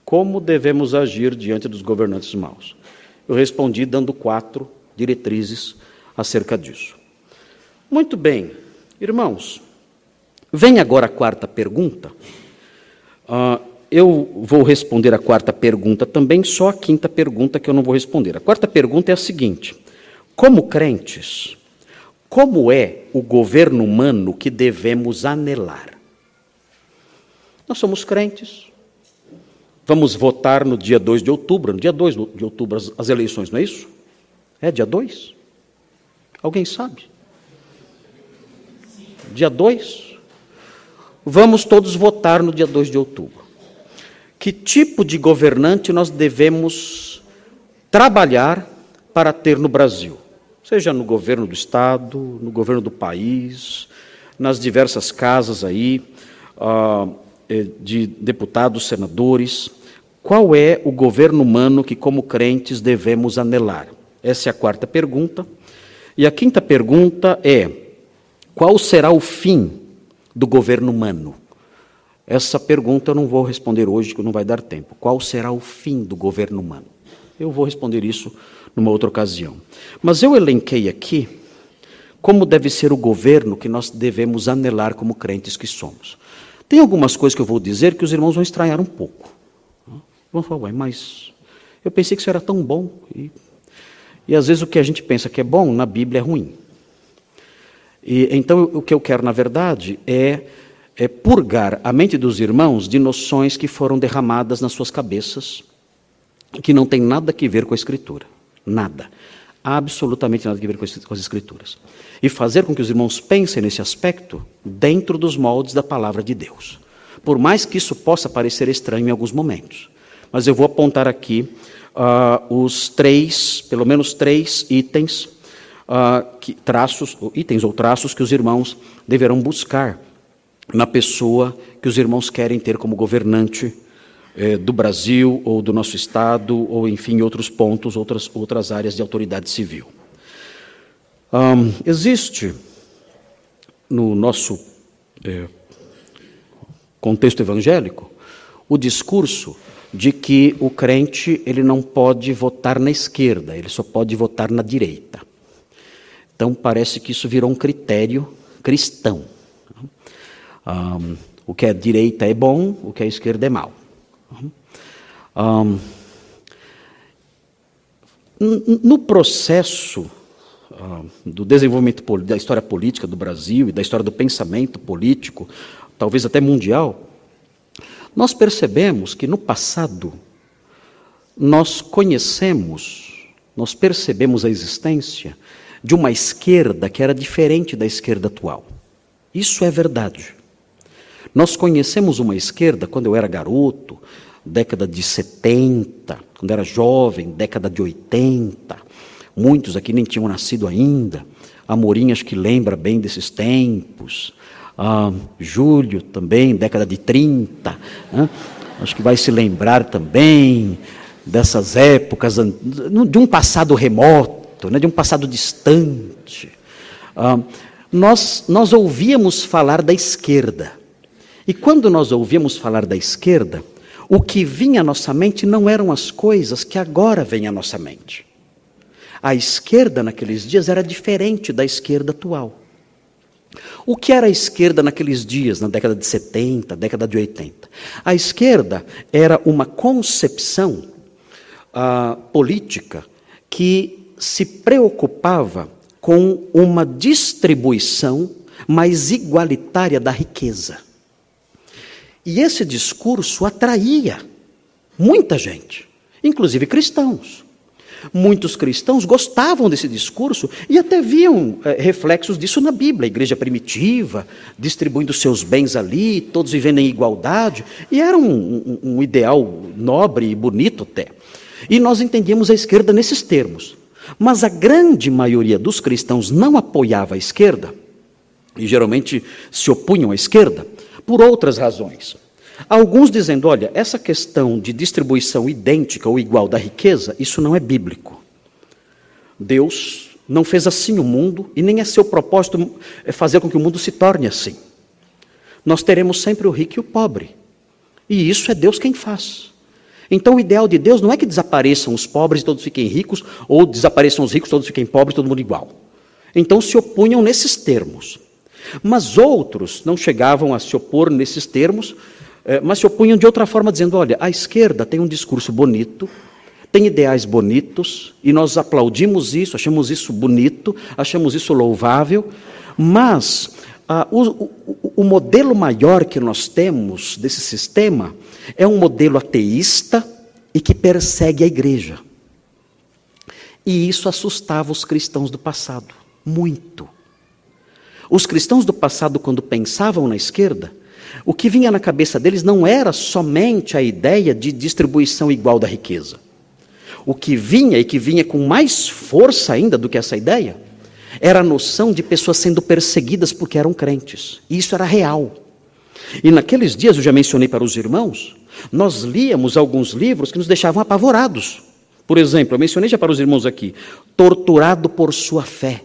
Speaker 1: Como devemos agir diante dos governantes maus? Eu respondi dando quatro diretrizes acerca disso. Muito bem, irmãos, vem agora a quarta pergunta. Uh, eu vou responder a quarta pergunta também, só a quinta pergunta que eu não vou responder. A quarta pergunta é a seguinte: Como crentes, como é o governo humano que devemos anelar? Nós somos crentes. Vamos votar no dia 2 de outubro, no dia 2 de outubro, as, as eleições, não é isso? É dia 2? Alguém sabe? Dia 2? Vamos todos votar no dia 2 de outubro. Que tipo de governante nós devemos trabalhar para ter no Brasil? Seja no governo do Estado, no governo do país, nas diversas casas aí. Eh, de deputados, senadores, qual é o governo humano que, como crentes, devemos anelar? Essa é a quarta pergunta. E a quinta pergunta é: qual será o fim do governo humano? Essa pergunta eu não vou responder hoje, que não vai dar tempo. Qual será o fim do governo humano? Eu vou responder isso numa outra ocasião. Mas eu elenquei aqui como deve ser o governo que nós devemos anelar como crentes que somos. Tem algumas coisas que eu vou dizer que os irmãos vão estranhar um pouco. Vão falar, ué, mas eu pensei que isso era tão bom. E, e às vezes o que a gente pensa que é bom, na Bíblia é ruim. E, então o que eu quero, na verdade, é, é purgar a mente dos irmãos de noções que foram derramadas nas suas cabeças, que não tem nada a ver com a Escritura. Nada. Absolutamente nada a ver com as Escrituras e fazer com que os irmãos pensem nesse aspecto dentro dos moldes da palavra de Deus. Por mais que isso possa parecer estranho em alguns momentos. Mas eu vou apontar aqui uh, os três, pelo menos três itens, uh, que, traços, itens ou traços que os irmãos deverão buscar na pessoa que os irmãos querem ter como governante eh, do Brasil ou do nosso estado ou enfim outros pontos, outras outras áreas de autoridade civil. Um, existe no nosso é, contexto evangélico o discurso de que o crente ele não pode votar na esquerda, ele só pode votar na direita. Então parece que isso virou um critério cristão. Um, o que é direita é bom, o que é esquerda é mal. No processo do desenvolvimento da história política do Brasil e da história do pensamento político, talvez até mundial, nós percebemos que no passado nós conhecemos, nós percebemos a existência de uma esquerda que era diferente da esquerda atual. Isso é verdade. Nós conhecemos uma esquerda quando eu era garoto, década de 70, quando era jovem, década de 80. Muitos aqui nem tinham nascido ainda. Amorim acho que lembra bem desses tempos. Ah, Júlio também, década de 30. Né? Acho que vai se lembrar também dessas épocas, de um passado remoto, né? de um passado distante. Ah, nós, nós ouvíamos falar da esquerda. E quando nós ouvíamos falar da esquerda, o que vinha à nossa mente não eram as coisas que agora vêm à nossa mente. A esquerda naqueles dias era diferente da esquerda atual. O que era a esquerda naqueles dias, na década de 70, década de 80? A esquerda era uma concepção uh, política que se preocupava com uma distribuição mais igualitária da riqueza. E esse discurso atraía muita gente, inclusive cristãos. Muitos cristãos gostavam desse discurso e até viam é, reflexos disso na Bíblia. A igreja primitiva, distribuindo seus bens ali, todos vivendo em igualdade, e era um, um, um ideal nobre e bonito até. E nós entendíamos a esquerda nesses termos. Mas a grande maioria dos cristãos não apoiava a esquerda, e geralmente se opunham à esquerda, por outras razões. Alguns dizendo: olha, essa questão de distribuição idêntica ou igual da riqueza, isso não é bíblico. Deus não fez assim o mundo e nem é seu propósito é fazer com que o mundo se torne assim. Nós teremos sempre o rico e o pobre. E isso é Deus quem faz. Então, o ideal de Deus não é que desapareçam os pobres e todos fiquem ricos, ou desapareçam os ricos e todos fiquem pobres, todo mundo igual. Então, se opunham nesses termos. Mas outros não chegavam a se opor nesses termos, eh, mas se opunham de outra forma, dizendo: olha, a esquerda tem um discurso bonito, tem ideais bonitos, e nós aplaudimos isso, achamos isso bonito, achamos isso louvável, mas ah, o, o, o modelo maior que nós temos desse sistema é um modelo ateísta e que persegue a igreja. E isso assustava os cristãos do passado, muito. Os cristãos do passado, quando pensavam na esquerda, o que vinha na cabeça deles não era somente a ideia de distribuição igual da riqueza. O que vinha, e que vinha com mais força ainda do que essa ideia, era a noção de pessoas sendo perseguidas porque eram crentes. E isso era real. E naqueles dias, eu já mencionei para os irmãos, nós líamos alguns livros que nos deixavam apavorados. Por exemplo, eu mencionei já para os irmãos aqui, Torturado por Sua Fé,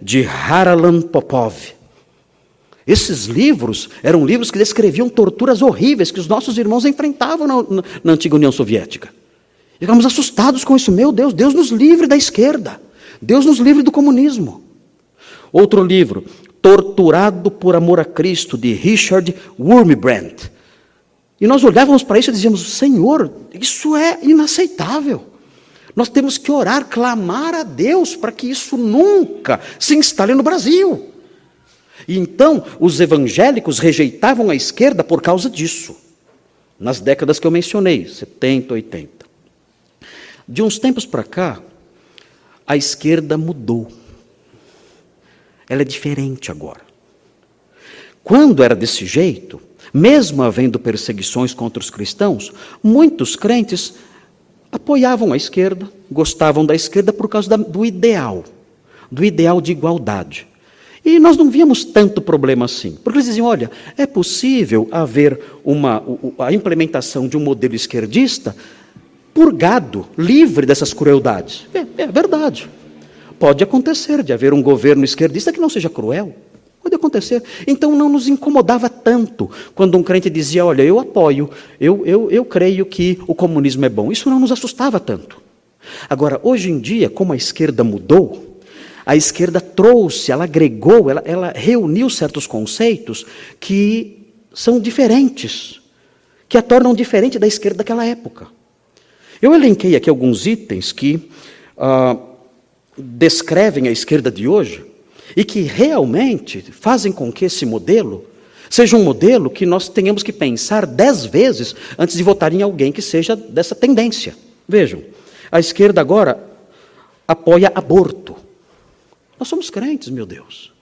Speaker 1: de Haralan Popov. Esses livros eram livros que descreviam torturas horríveis que os nossos irmãos enfrentavam na, na, na antiga União Soviética. Ficamos assustados com isso. Meu Deus, Deus nos livre da esquerda. Deus nos livre do comunismo. Outro livro, Torturado por Amor a Cristo, de Richard Wurmbrand. E nós olhávamos para isso e dizíamos: Senhor, isso é inaceitável. Nós temos que orar, clamar a Deus para que isso nunca se instale no Brasil. E então os evangélicos rejeitavam a esquerda por causa disso, nas décadas que eu mencionei, 70, 80. De uns tempos para cá, a esquerda mudou. Ela é diferente agora. Quando era desse jeito, mesmo havendo perseguições contra os cristãos, muitos crentes apoiavam a esquerda, gostavam da esquerda por causa da, do ideal, do ideal de igualdade. E nós não víamos tanto problema assim, porque eles diziam: olha, é possível haver uma, a implementação de um modelo esquerdista purgado, livre dessas crueldades. É, é verdade. Pode acontecer de haver um governo esquerdista que não seja cruel. Pode acontecer. Então não nos incomodava tanto quando um crente dizia: Olha, eu apoio, eu, eu, eu creio que o comunismo é bom. Isso não nos assustava tanto. Agora, hoje em dia, como a esquerda mudou, a esquerda trouxe, ela agregou, ela, ela reuniu certos conceitos que são diferentes, que a tornam diferente da esquerda daquela época. Eu elenquei aqui alguns itens que ah, descrevem a esquerda de hoje e que realmente fazem com que esse modelo seja um modelo que nós tenhamos que pensar dez vezes antes de votar em alguém que seja dessa tendência. Vejam, a esquerda agora apoia aborto. Nós somos crentes, meu Deus.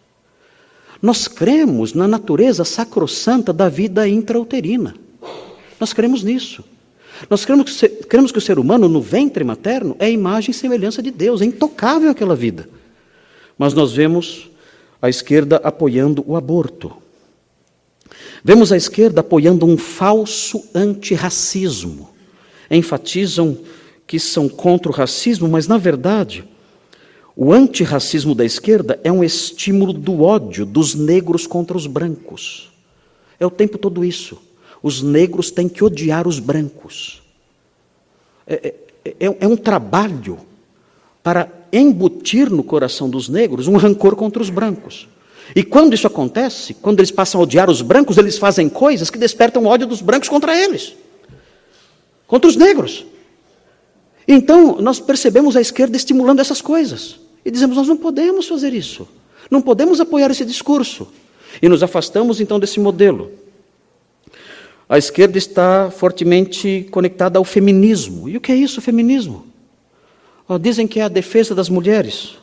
Speaker 1: Nós cremos na natureza sacrossanta da vida intrauterina. Nós cremos nisso. Nós cremos que, cremos que o ser humano, no ventre materno, é imagem e semelhança de Deus, é intocável aquela vida. Mas nós vemos a esquerda apoiando o aborto. Vemos a esquerda apoiando um falso antirracismo. Enfatizam que são contra o racismo, mas na verdade o antirracismo da esquerda é um estímulo do ódio dos negros contra os brancos. É o tempo todo isso. Os negros têm que odiar os brancos. É, é, é, é um trabalho para embutir no coração dos negros um rancor contra os brancos. E quando isso acontece, quando eles passam a odiar os brancos, eles fazem coisas que despertam ódio dos brancos contra eles, contra os negros. Então, nós percebemos a esquerda estimulando essas coisas. E dizemos: nós não podemos fazer isso. Não podemos apoiar esse discurso. E nos afastamos então desse modelo. A esquerda está fortemente conectada ao feminismo. E o que é isso, feminismo? Dizem que é a defesa das mulheres.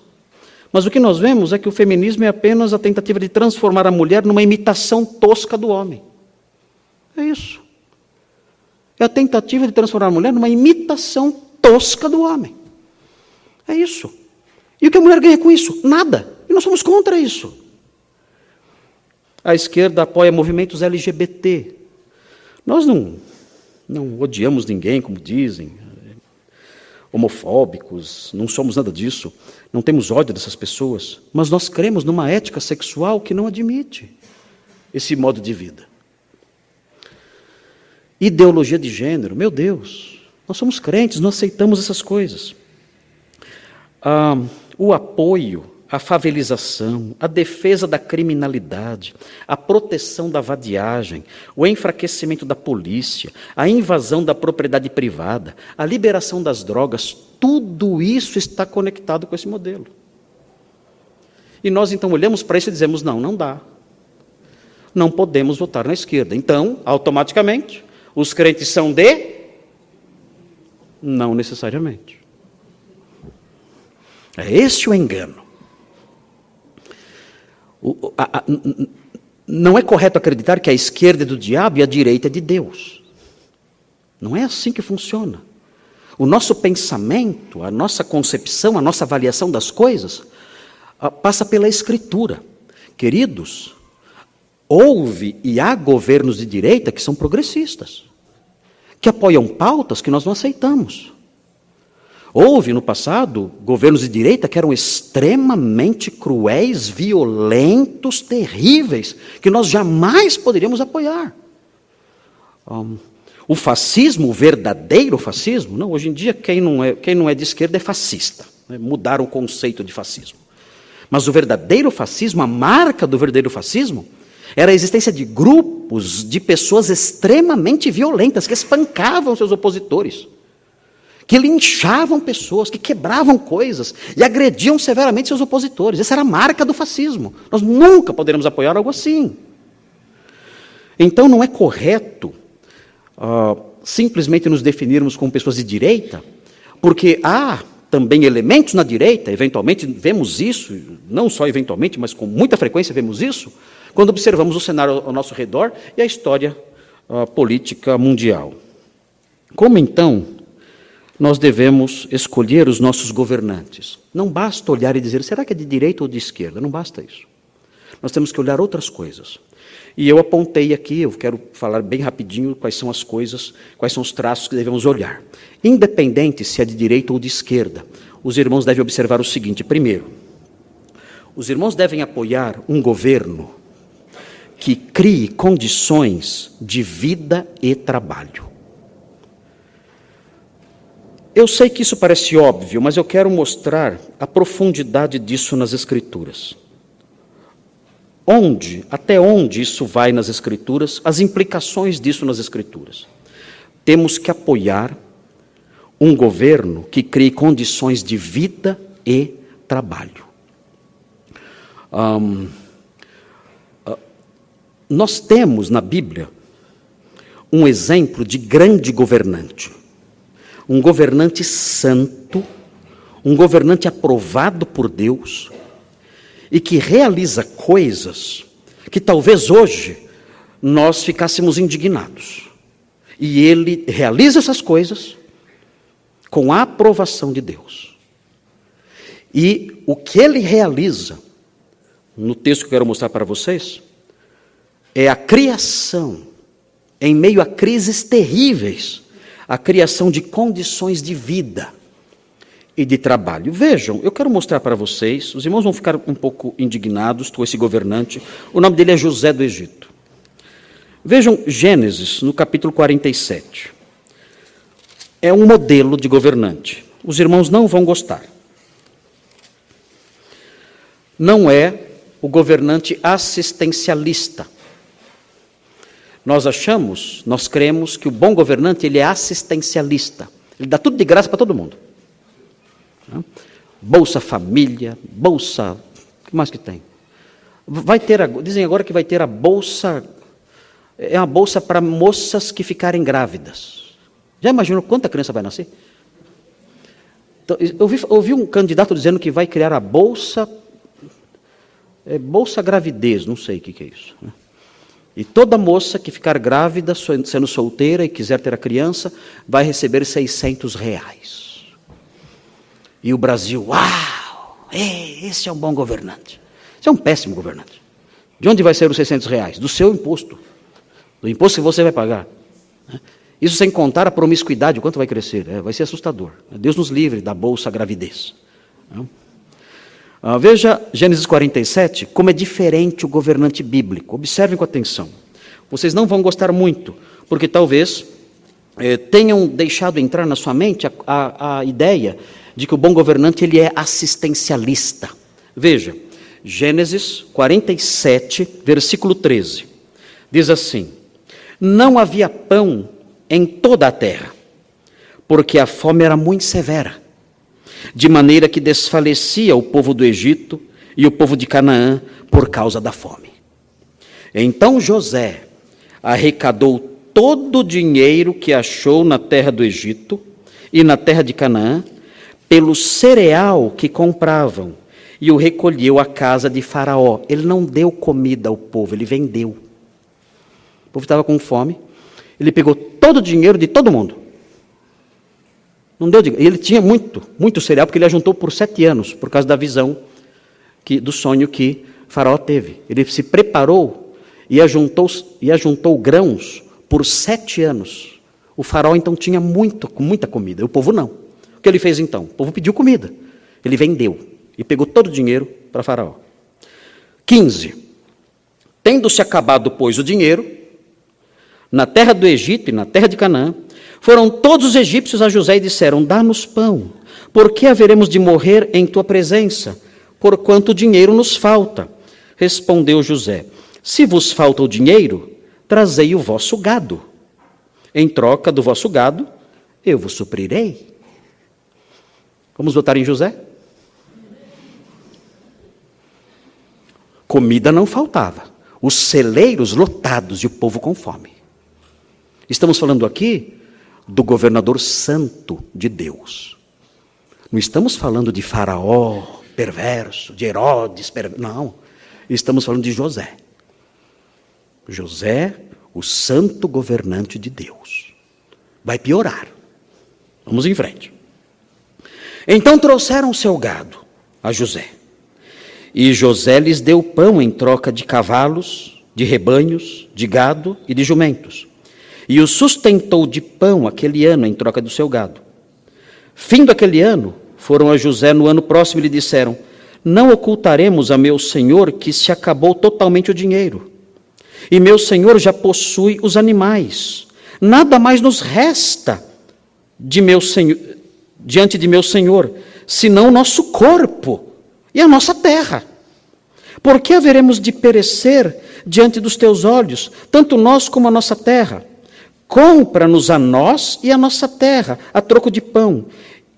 Speaker 1: Mas o que nós vemos é que o feminismo é apenas a tentativa de transformar a mulher numa imitação tosca do homem. É isso. É a tentativa de transformar a mulher numa imitação tosca do homem. É isso. E o que a mulher ganha com isso? Nada. E nós somos contra isso. A esquerda apoia movimentos LGBT. Nós não, não odiamos ninguém, como dizem, homofóbicos, não somos nada disso. Não temos ódio dessas pessoas. Mas nós cremos numa ética sexual que não admite esse modo de vida. Ideologia de gênero, meu Deus, nós somos crentes, não aceitamos essas coisas. Ah, o apoio à favelização, a defesa da criminalidade, a proteção da vadiagem, o enfraquecimento da polícia, a invasão da propriedade privada, a liberação das drogas, tudo isso está conectado com esse modelo. E nós então olhamos para isso e dizemos: não, não dá. Não podemos votar na esquerda. Então, automaticamente, os crentes são de? Não necessariamente. É esse o engano. O, a, a, não é correto acreditar que a esquerda é do diabo e a direita é de Deus. Não é assim que funciona. O nosso pensamento, a nossa concepção, a nossa avaliação das coisas passa pela Escritura. Queridos, houve e há governos de direita que são progressistas, que apoiam pautas que nós não aceitamos. Houve no passado governos de direita que eram extremamente cruéis, violentos, terríveis, que nós jamais poderíamos apoiar. Um, o fascismo, o verdadeiro fascismo, não, hoje em dia quem não é, quem não é de esquerda é fascista. Né? Mudaram o conceito de fascismo. Mas o verdadeiro fascismo, a marca do verdadeiro fascismo, era a existência de grupos de pessoas extremamente violentas que espancavam seus opositores que linchavam pessoas, que quebravam coisas e agrediam severamente seus opositores. Essa era a marca do fascismo. Nós nunca poderemos apoiar algo assim. Então não é correto uh, simplesmente nos definirmos como pessoas de direita, porque há também elementos na direita, eventualmente vemos isso, não só eventualmente, mas com muita frequência vemos isso, quando observamos o cenário ao nosso redor e a história uh, política mundial. Como então nós devemos escolher os nossos governantes. Não basta olhar e dizer, será que é de direita ou de esquerda? Não basta isso. Nós temos que olhar outras coisas. E eu apontei aqui, eu quero falar bem rapidinho quais são as coisas, quais são os traços que devemos olhar. Independente se é de direita ou de esquerda, os irmãos devem observar o seguinte: primeiro, os irmãos devem apoiar um governo que crie condições de vida e trabalho. Eu sei que isso parece óbvio, mas eu quero mostrar a profundidade disso nas Escrituras. Onde, até onde isso vai nas Escrituras, as implicações disso nas Escrituras. Temos que apoiar um governo que crie condições de vida e trabalho. Uh, nós temos na Bíblia um exemplo de grande governante um governante santo, um governante aprovado por Deus, e que realiza coisas que talvez hoje nós ficássemos indignados. E ele realiza essas coisas com a aprovação de Deus. E o que ele realiza, no texto que eu quero mostrar para vocês, é a criação, em meio a crises terríveis, a criação de condições de vida e de trabalho. Vejam, eu quero mostrar para vocês, os irmãos vão ficar um pouco indignados com esse governante, o nome dele é José do Egito. Vejam Gênesis, no capítulo 47. É um modelo de governante. Os irmãos não vão gostar. Não é o governante assistencialista. Nós achamos, nós cremos que o bom governante ele é assistencialista. Ele dá tudo de graça para todo mundo. Bolsa Família, Bolsa. O que mais que tem? Vai ter, dizem agora que vai ter a Bolsa. É uma bolsa para moças que ficarem grávidas. Já imaginou quanta criança vai nascer? Então, eu ouvi, um candidato dizendo que vai criar a Bolsa. É, bolsa Gravidez, não sei o que, que é isso. Né? E toda moça que ficar grávida, sendo solteira e quiser ter a criança, vai receber 600 reais. E o Brasil, uau, esse é um bom governante. Esse é um péssimo governante. De onde vai ser os 600 reais? Do seu imposto. Do imposto que você vai pagar. Né? Isso sem contar a promiscuidade, o quanto vai crescer. É, vai ser assustador. Deus nos livre da bolsa gravidez. Não? Ah, veja Gênesis 47, como é diferente o governante bíblico. Observem com atenção. Vocês não vão gostar muito, porque talvez eh, tenham deixado entrar na sua mente a, a, a ideia de que o bom governante ele é assistencialista. Veja, Gênesis 47, versículo 13. Diz assim: Não havia pão em toda a terra, porque a fome era muito severa de maneira que desfalecia o povo do Egito e o povo de Canaã por causa da fome. Então José arrecadou todo o dinheiro que achou na terra do Egito e na terra de Canaã, pelo cereal que compravam, e o recolheu à casa de Faraó. Ele não deu comida ao povo, ele vendeu. O povo estava com fome, ele pegou todo o dinheiro de todo mundo não deu Ele tinha muito, muito cereal, porque ele ajuntou por sete anos, por causa da visão que, do sonho que Faraó teve. Ele se preparou e ajuntou, e ajuntou grãos por sete anos. O faraó então tinha muito, muita comida, o povo não. O que ele fez então? O povo pediu comida. Ele vendeu e pegou todo o dinheiro para Faraó. 15. Tendo-se acabado, pois, o dinheiro, na terra do Egito e na terra de Canaã, foram todos os egípcios a José e disseram: Dá-nos pão, porque haveremos de morrer em tua presença, porquanto o dinheiro nos falta. Respondeu José: Se vos falta o dinheiro, trazei o vosso gado. Em troca do vosso gado, eu vos suprirei. Vamos votar em José? Comida não faltava, os celeiros lotados e o povo com fome. Estamos falando aqui do governador santo de Deus. Não estamos falando de Faraó perverso, de Herodes perverso. Não. Estamos falando de José. José, o santo governante de Deus. Vai piorar. Vamos em frente. Então trouxeram seu gado a José. E José lhes deu pão em troca de cavalos, de rebanhos, de gado e de jumentos e o sustentou de pão aquele ano em troca do seu gado. Fim daquele ano, foram a José no ano próximo e lhe disseram: Não ocultaremos a meu senhor que se acabou totalmente o dinheiro. E meu senhor já possui os animais. Nada mais nos resta de meu senhor, diante de meu senhor, senão o nosso corpo e a nossa terra. Por que haveremos de perecer diante dos teus olhos, tanto nós como a nossa terra? Compra-nos a nós e a nossa terra, a troco de pão.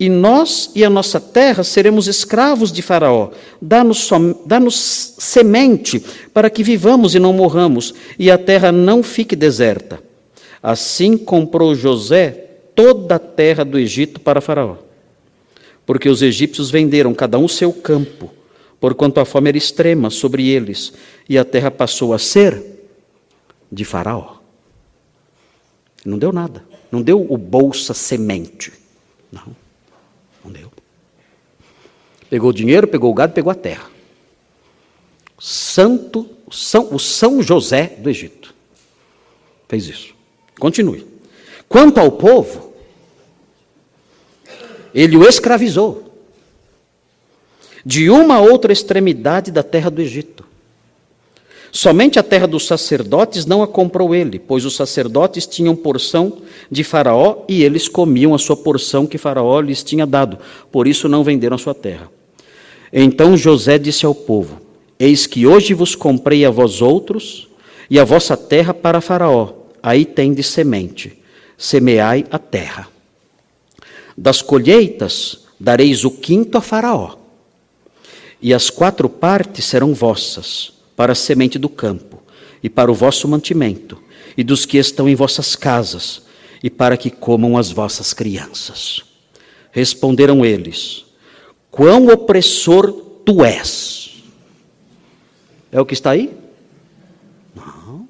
Speaker 1: E nós e a nossa terra seremos escravos de Faraó. Dá-nos dá semente para que vivamos e não morramos, e a terra não fique deserta. Assim comprou José toda a terra do Egito para Faraó. Porque os egípcios venderam cada um seu campo porquanto a fome era extrema sobre eles, e a terra passou a ser de Faraó. Não deu nada. Não deu o bolsa semente. Não. Não deu. Pegou o dinheiro, pegou o gado, pegou a terra. Santo, São, o São José do Egito. Fez isso. Continue. Quanto ao povo, ele o escravizou de uma a outra extremidade da terra do Egito. Somente a terra dos sacerdotes não a comprou ele, pois os sacerdotes tinham porção de Faraó e eles comiam a sua porção que Faraó lhes tinha dado, por isso não venderam a sua terra. Então José disse ao povo: Eis que hoje vos comprei a vós outros e a vossa terra para Faraó, aí tendes semente, semeai a terra. Das colheitas dareis o quinto a Faraó, e as quatro partes serão vossas para a semente do campo, e para o vosso mantimento, e dos que estão em vossas casas, e para que comam as vossas crianças. Responderam eles: Quão opressor tu és! É o que está aí? Não,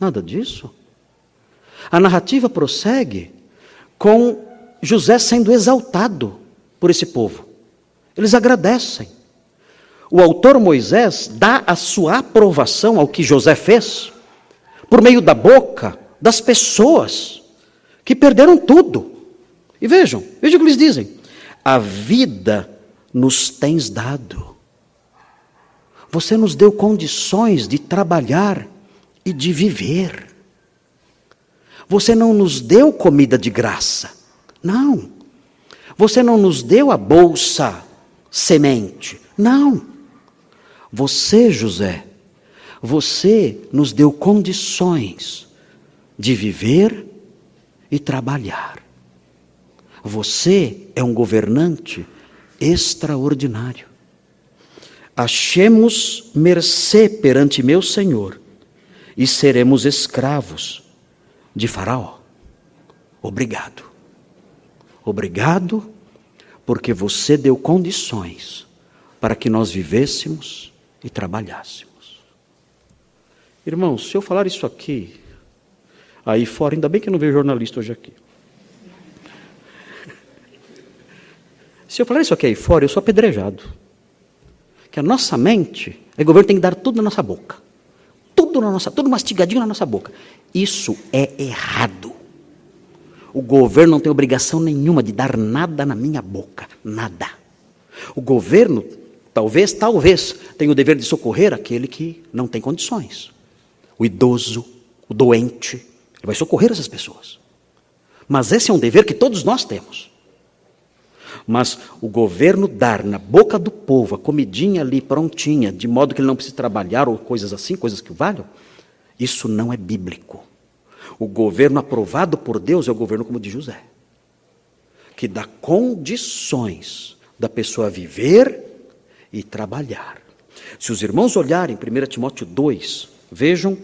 Speaker 1: nada disso. A narrativa prossegue com José sendo exaltado por esse povo. Eles agradecem o autor Moisés dá a sua aprovação ao que José fez, por meio da boca das pessoas que perderam tudo. E vejam, vejam o que eles dizem: a vida nos tens dado. Você nos deu condições de trabalhar e de viver. Você não nos deu comida de graça. Não. Você não nos deu a bolsa semente. Não. Você, José, você nos deu condições de viver e trabalhar. Você é um governante extraordinário. Achemos mercê perante meu Senhor e seremos escravos de Faraó. Obrigado. Obrigado, porque você deu condições para que nós vivêssemos e trabalhássemos. Irmãos, se eu falar isso aqui, aí fora, ainda bem que não vejo jornalista hoje aqui. Se eu falar isso aqui aí fora, eu sou apedrejado. Que a nossa mente, o governo tem que dar tudo na nossa boca. Tudo na nossa, tudo mastigadinho na nossa boca. Isso é errado. O governo não tem obrigação nenhuma de dar nada na minha boca, nada. O governo Talvez, talvez, tenha o dever de socorrer aquele que não tem condições. O idoso, o doente, ele vai socorrer essas pessoas. Mas esse é um dever que todos nós temos. Mas o governo dar na boca do povo a comidinha ali prontinha, de modo que ele não precise trabalhar ou coisas assim, coisas que o valham, isso não é bíblico. O governo aprovado por Deus é o governo como de José, que dá condições da pessoa viver e trabalhar. Se os irmãos olharem 1 Timóteo 2, vejam,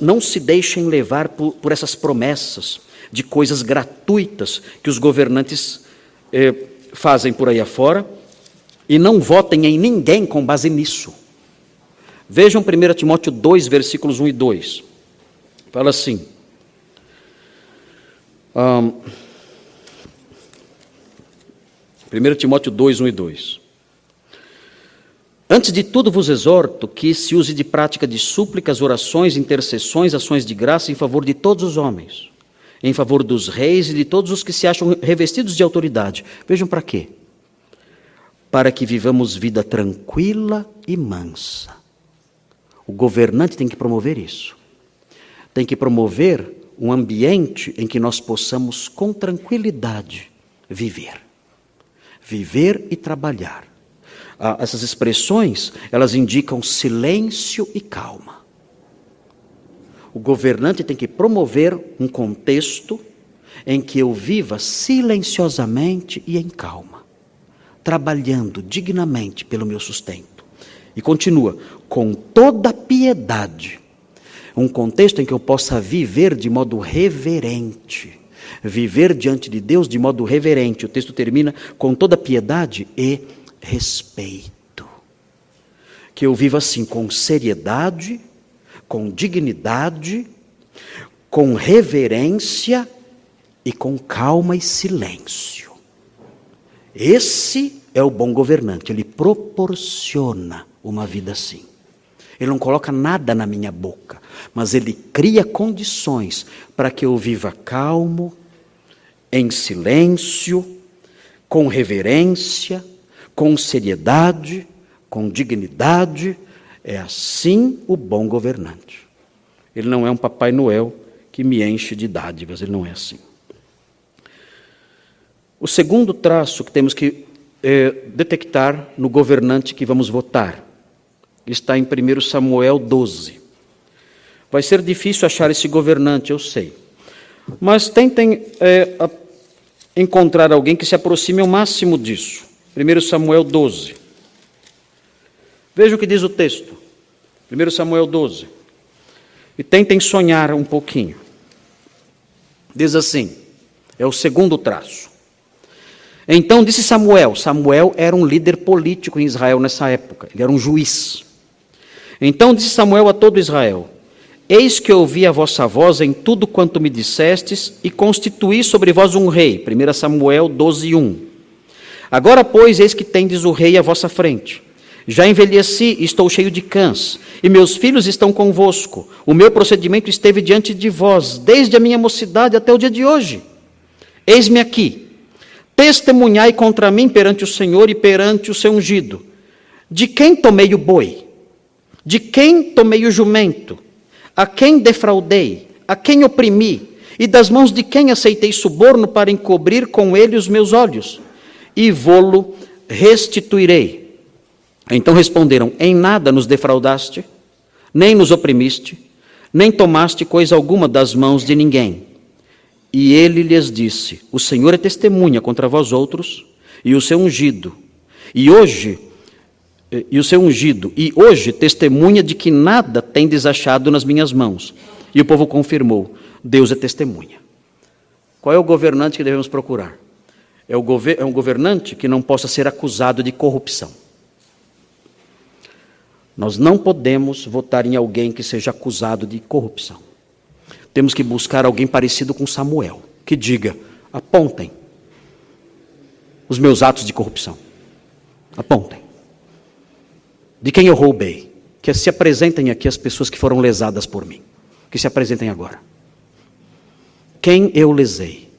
Speaker 1: não se deixem levar por, por, essas promessas de coisas gratuitas que os governantes eh, fazem por aí afora e não votem em ninguém com base nisso. Vejam 1 Timóteo 2, versículos 1 e 2. Fala assim. Um, 1 Timóteo 2, 1 e 2. Antes de tudo vos exorto que se use de prática de súplicas, orações, intercessões, ações de graça em favor de todos os homens, em favor dos reis e de todos os que se acham revestidos de autoridade. Vejam para quê? Para que vivamos vida tranquila e mansa. O governante tem que promover isso. Tem que promover um ambiente em que nós possamos com tranquilidade viver. Viver e trabalhar ah, essas expressões, elas indicam silêncio e calma. O governante tem que promover um contexto em que eu viva silenciosamente e em calma, trabalhando dignamente pelo meu sustento. E continua, com toda piedade, um contexto em que eu possa viver de modo reverente, viver diante de Deus de modo reverente. O texto termina com toda piedade e respeito. Que eu viva assim, com seriedade, com dignidade, com reverência e com calma e silêncio. Esse é o bom governante, ele proporciona uma vida assim. Ele não coloca nada na minha boca, mas ele cria condições para que eu viva calmo, em silêncio, com reverência, com seriedade, com dignidade. É assim o bom governante. Ele não é um Papai Noel que me enche de dádivas, ele não é assim. O segundo traço que temos que é, detectar no governante que vamos votar está em 1 Samuel 12. Vai ser difícil achar esse governante, eu sei. Mas tentem é, encontrar alguém que se aproxime ao máximo disso. 1 Samuel 12. Veja o que diz o texto. 1 Samuel 12. E tentem sonhar um pouquinho. Diz assim: é o segundo traço. Então disse Samuel: Samuel era um líder político em Israel nessa época, ele era um juiz. Então disse Samuel a todo Israel: Eis que ouvi a vossa voz em tudo quanto me dissestes, e constituí sobre vós um rei. 1 Samuel 12, 1. Agora, pois, eis que tendes o rei à vossa frente. Já envelheci estou cheio de cãs, e meus filhos estão convosco. O meu procedimento esteve diante de vós, desde a minha mocidade até o dia de hoje. Eis-me aqui. Testemunhai contra mim perante o Senhor e perante o seu ungido. De quem tomei o boi? De quem tomei o jumento? A quem defraudei? A quem oprimi? E das mãos de quem aceitei suborno para encobrir com ele os meus olhos? E vô-lo restituirei. Então responderam: Em nada nos defraudaste, nem nos oprimiste, nem tomaste coisa alguma das mãos de ninguém. E ele lhes disse: O Senhor é testemunha contra vós outros, e o seu ungido. E hoje e o seu ungido, e hoje testemunha de que nada tem desachado nas minhas mãos. E o povo confirmou: Deus é testemunha. Qual é o governante que devemos procurar? É, gover é um governante que não possa ser acusado de corrupção. Nós não podemos votar em alguém que seja acusado de corrupção. Temos que buscar alguém parecido com Samuel, que diga: apontem os meus atos de corrupção. Apontem de quem eu roubei. Que se apresentem aqui as pessoas que foram lesadas por mim. Que se apresentem agora. Quem eu lesei?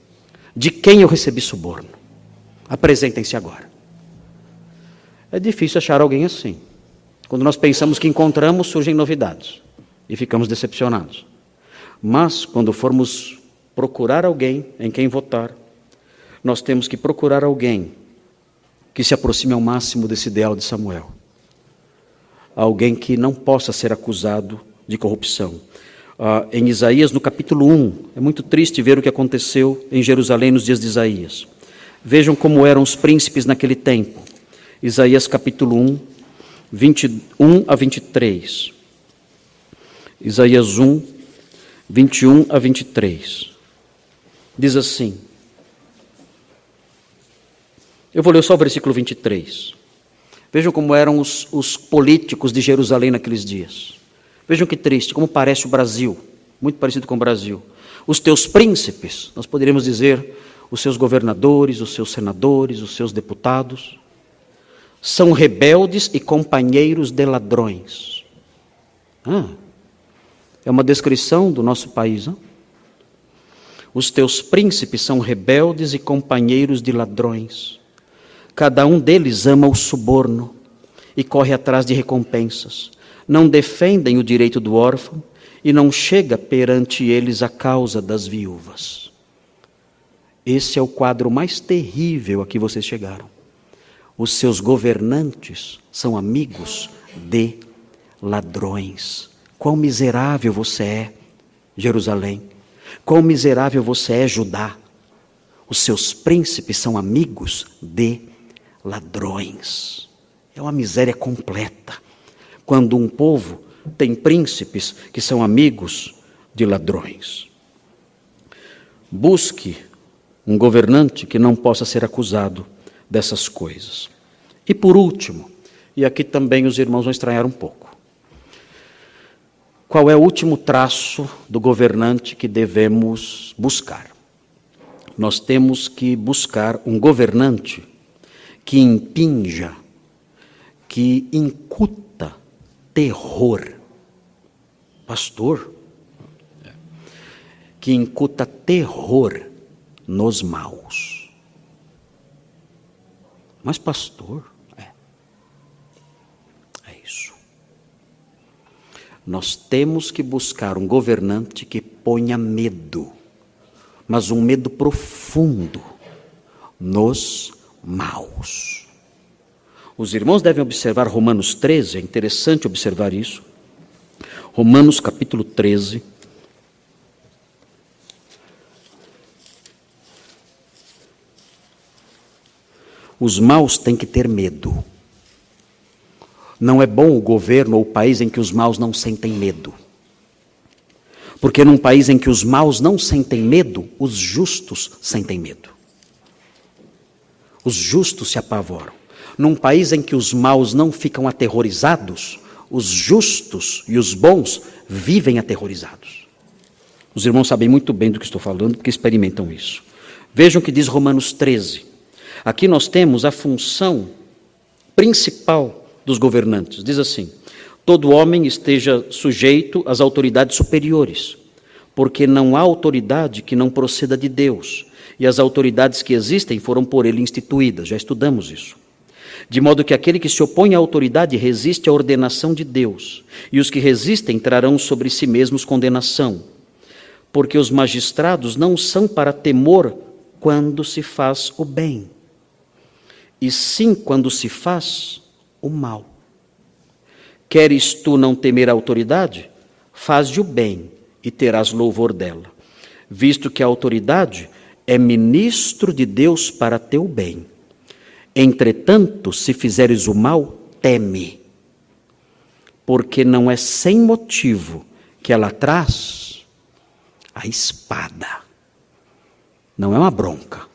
Speaker 1: De quem eu recebi suborno? Apresentem-se agora. É difícil achar alguém assim. Quando nós pensamos que encontramos, surgem novidades e ficamos decepcionados. Mas, quando formos procurar alguém em quem votar, nós temos que procurar alguém que se aproxime ao máximo desse ideal de Samuel alguém que não possa ser acusado de corrupção. Ah, em Isaías, no capítulo 1, é muito triste ver o que aconteceu em Jerusalém nos dias de Isaías. Vejam como eram os príncipes naquele tempo. Isaías capítulo 1, 21 a 23. Isaías 1, 21 a 23. Diz assim. Eu vou ler só o versículo 23. Vejam como eram os, os políticos de Jerusalém naqueles dias. Vejam que triste, como parece o Brasil, muito parecido com o Brasil. Os teus príncipes, nós poderíamos dizer, os seus governadores, os seus senadores, os seus deputados, são rebeldes e companheiros de ladrões. Ah, é uma descrição do nosso país. Não? Os teus príncipes são rebeldes e companheiros de ladrões. Cada um deles ama o suborno e corre atrás de recompensas. Não defendem o direito do órfão e não chega perante eles a causa das viúvas. Esse é o quadro mais terrível a que vocês chegaram. Os seus governantes são amigos de ladrões. Quão miserável você é, Jerusalém. Quão miserável você é, Judá. Os seus príncipes são amigos de ladrões. É uma miséria completa. Quando um povo tem príncipes que são amigos de ladrões. Busque um governante que não possa ser acusado dessas coisas. E por último, e aqui também os irmãos vão estranhar um pouco. Qual é o último traço do governante que devemos buscar? Nós temos que buscar um governante que impinja, que incuta terror. Pastor, que incuta terror nos maus. Mas, pastor, é. É isso. Nós temos que buscar um governante que ponha medo, mas um medo profundo nos maus. Os irmãos devem observar Romanos 13, é interessante observar isso. Romanos capítulo 13. Os maus têm que ter medo. Não é bom o governo ou o país em que os maus não sentem medo. Porque num país em que os maus não sentem medo, os justos sentem medo. Os justos se apavoram. Num país em que os maus não ficam aterrorizados, os justos e os bons vivem aterrorizados. Os irmãos sabem muito bem do que estou falando, porque experimentam isso. Vejam o que diz Romanos 13. Aqui nós temos a função principal dos governantes. Diz assim: todo homem esteja sujeito às autoridades superiores, porque não há autoridade que não proceda de Deus, e as autoridades que existem foram por ele instituídas. Já estudamos isso. De modo que aquele que se opõe à autoridade resiste à ordenação de Deus, e os que resistem trarão sobre si mesmos condenação, porque os magistrados não são para temor quando se faz o bem, e sim quando se faz o mal. Queres tu não temer a autoridade? Faz-lhe o bem e terás louvor dela, visto que a autoridade é ministro de Deus para teu bem. Entretanto, se fizeres o mal, teme, porque não é sem motivo que ela traz a espada. Não é uma bronca,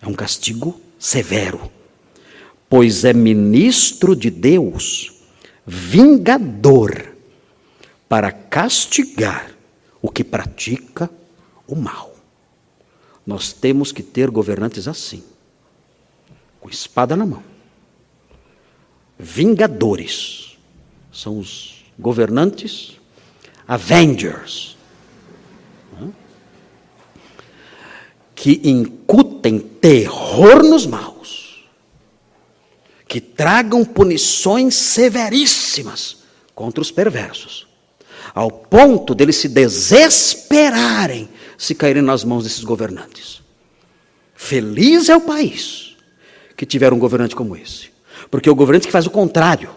Speaker 1: é um castigo severo, pois é ministro de Deus, vingador, para castigar o que pratica o mal. Nós temos que ter governantes assim, com espada na mão. Vingadores são os governantes, avengers, que incutem terror nos maus, que tragam punições severíssimas contra os perversos, ao ponto deles se desesperarem se caírem nas mãos desses governantes. Feliz é o país que tiver um governante como esse. Porque o governante que faz o contrário,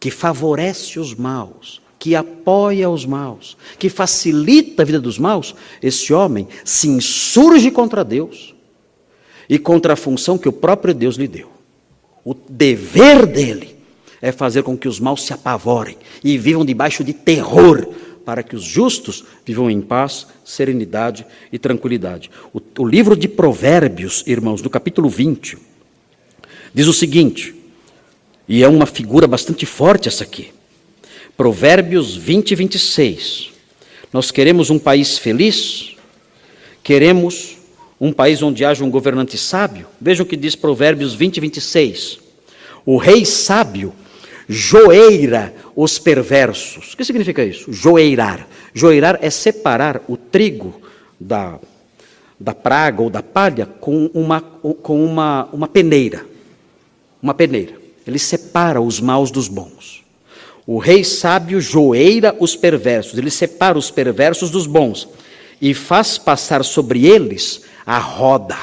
Speaker 1: que favorece os maus, que apoia os maus, que facilita a vida dos maus, esse homem se insurge contra Deus e contra a função que o próprio Deus lhe deu. O dever dele é fazer com que os maus se apavorem e vivam debaixo de terror, para que os justos vivam em paz, serenidade e tranquilidade. O, o livro de Provérbios, irmãos, no capítulo 20, diz o seguinte, e é uma figura bastante forte essa aqui. Provérbios 20 e 26. Nós queremos um país feliz, queremos um país onde haja um governante sábio. Vejam o que diz Provérbios 20 e 26. O rei sábio joeira os perversos. O que significa isso? Joeirar. Joeirar é separar o trigo da, da praga ou da palha com uma, com uma, uma peneira. Uma peneira. Ele separa os maus dos bons. O rei sábio joeira os perversos, ele separa os perversos dos bons e faz passar sobre eles a roda.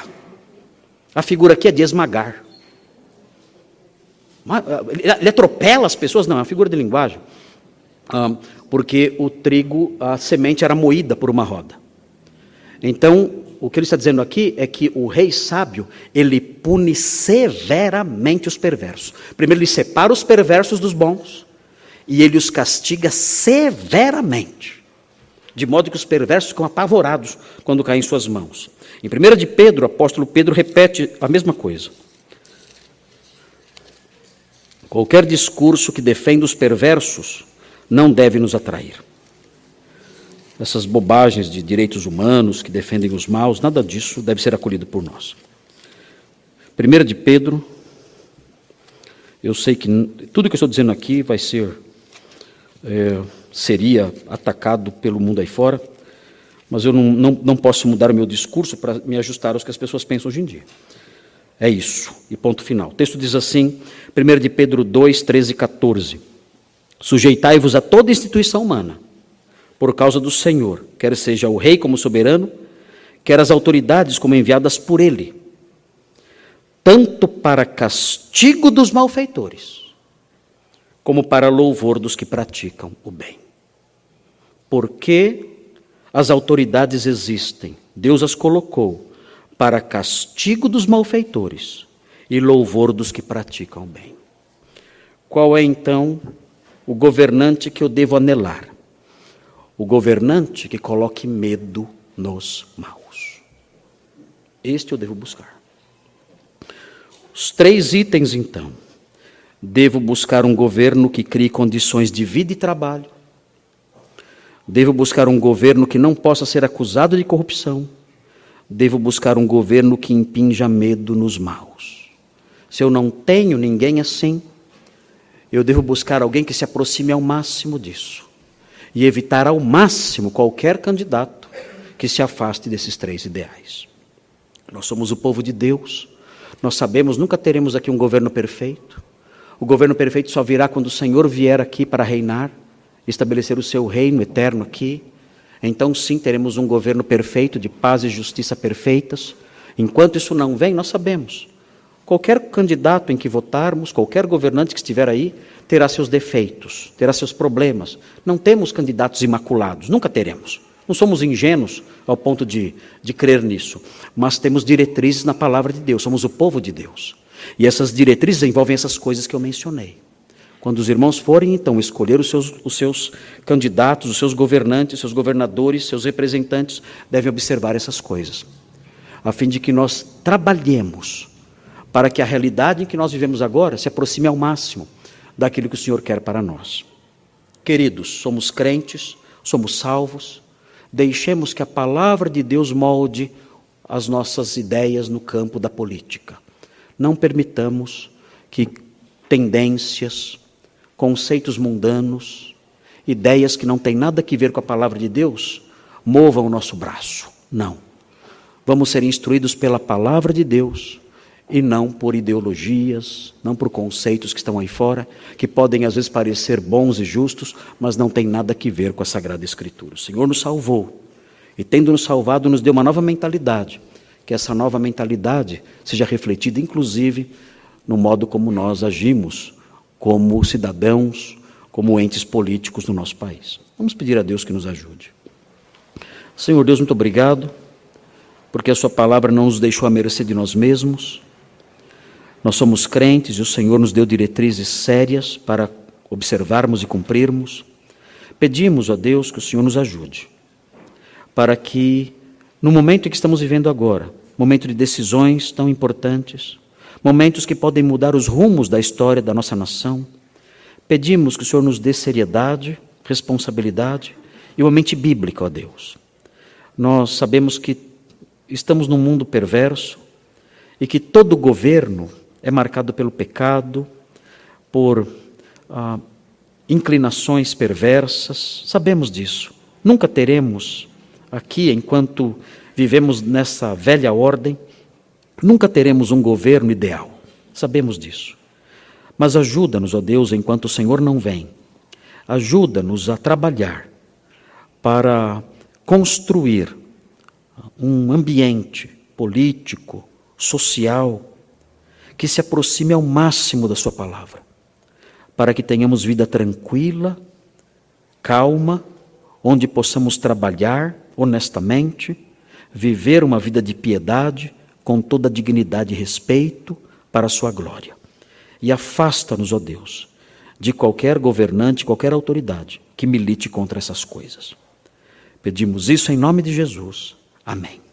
Speaker 1: A figura aqui é de esmagar. Ele atropela as pessoas? Não, é uma figura de linguagem. porque o trigo, a semente era moída por uma roda. Então, o que ele está dizendo aqui é que o rei sábio, ele pune severamente os perversos. Primeiro, ele separa os perversos dos bons, e ele os castiga severamente, de modo que os perversos ficam apavorados quando caem em suas mãos. Em 1 de Pedro, o apóstolo Pedro repete a mesma coisa. Qualquer discurso que defenda os perversos não deve nos atrair. Essas bobagens de direitos humanos que defendem os maus, nada disso deve ser acolhido por nós. Primeira de Pedro, eu sei que tudo que eu estou dizendo aqui vai ser, é, seria atacado pelo mundo aí fora, mas eu não, não, não posso mudar o meu discurso para me ajustar aos que as pessoas pensam hoje em dia. É isso, e ponto final. O texto diz assim, 1 de Pedro 2, 13 e 14. Sujeitai-vos a toda instituição humana, por causa do Senhor, quer seja o rei como soberano, quer as autoridades como enviadas por ele, tanto para castigo dos malfeitores, como para louvor dos que praticam o bem. Porque as autoridades existem, Deus as colocou para castigo dos malfeitores e louvor dos que praticam o bem. Qual é então o governante que eu devo anelar? O governante que coloque medo nos maus. Este eu devo buscar. Os três itens, então. Devo buscar um governo que crie condições de vida e trabalho. Devo buscar um governo que não possa ser acusado de corrupção devo buscar um governo que impinja medo nos maus. Se eu não tenho ninguém assim, eu devo buscar alguém que se aproxime ao máximo disso e evitar ao máximo qualquer candidato que se afaste desses três ideais. Nós somos o povo de Deus, nós sabemos, nunca teremos aqui um governo perfeito. O governo perfeito só virá quando o Senhor vier aqui para reinar, estabelecer o seu reino eterno aqui então sim teremos um governo perfeito, de paz e justiça perfeitas. Enquanto isso não vem, nós sabemos. Qualquer candidato em que votarmos, qualquer governante que estiver aí, terá seus defeitos, terá seus problemas. Não temos candidatos imaculados, nunca teremos. Não somos ingênuos ao ponto de, de crer nisso, mas temos diretrizes na palavra de Deus, somos o povo de Deus. E essas diretrizes envolvem essas coisas que eu mencionei. Quando os irmãos forem, então, escolher os seus, os seus candidatos, os seus governantes, seus governadores, seus representantes, devem observar essas coisas, a fim de que nós trabalhemos para que a realidade em que nós vivemos agora se aproxime ao máximo daquilo que o Senhor quer para nós. Queridos, somos crentes, somos salvos, deixemos que a palavra de Deus molde as nossas ideias no campo da política. Não permitamos que tendências, conceitos mundanos, ideias que não têm nada a ver com a palavra de Deus, movam o nosso braço. Não. Vamos ser instruídos pela palavra de Deus e não por ideologias, não por conceitos que estão aí fora, que podem às vezes parecer bons e justos, mas não têm nada a ver com a Sagrada Escritura. O Senhor nos salvou e, tendo nos salvado, nos deu uma nova mentalidade. Que essa nova mentalidade seja refletida, inclusive, no modo como nós agimos como cidadãos, como entes políticos do nosso país. Vamos pedir a Deus que nos ajude. Senhor Deus, muito obrigado, porque a Sua palavra não nos deixou à mercê de nós mesmos. Nós somos crentes e o Senhor nos deu diretrizes sérias para observarmos e cumprirmos. Pedimos a Deus que o Senhor nos ajude, para que, no momento em que estamos vivendo agora, momento de decisões tão importantes, momentos que podem mudar os rumos da história da nossa nação. Pedimos que o Senhor nos dê seriedade, responsabilidade e uma mente bíblica, ó Deus. Nós sabemos que estamos num mundo perverso e que todo governo é marcado pelo pecado, por ah, inclinações perversas, sabemos disso. Nunca teremos aqui, enquanto vivemos nessa velha ordem, Nunca teremos um governo ideal, sabemos disso. Mas ajuda-nos, ó Deus, enquanto o Senhor não vem. Ajuda-nos a trabalhar para construir um ambiente político, social, que se aproxime ao máximo da Sua palavra, para que tenhamos vida tranquila, calma, onde possamos trabalhar honestamente, viver uma vida de piedade com toda dignidade e respeito para a sua glória. E afasta-nos, ó Deus, de qualquer governante, qualquer autoridade que milite contra essas coisas. Pedimos isso em nome de Jesus. Amém.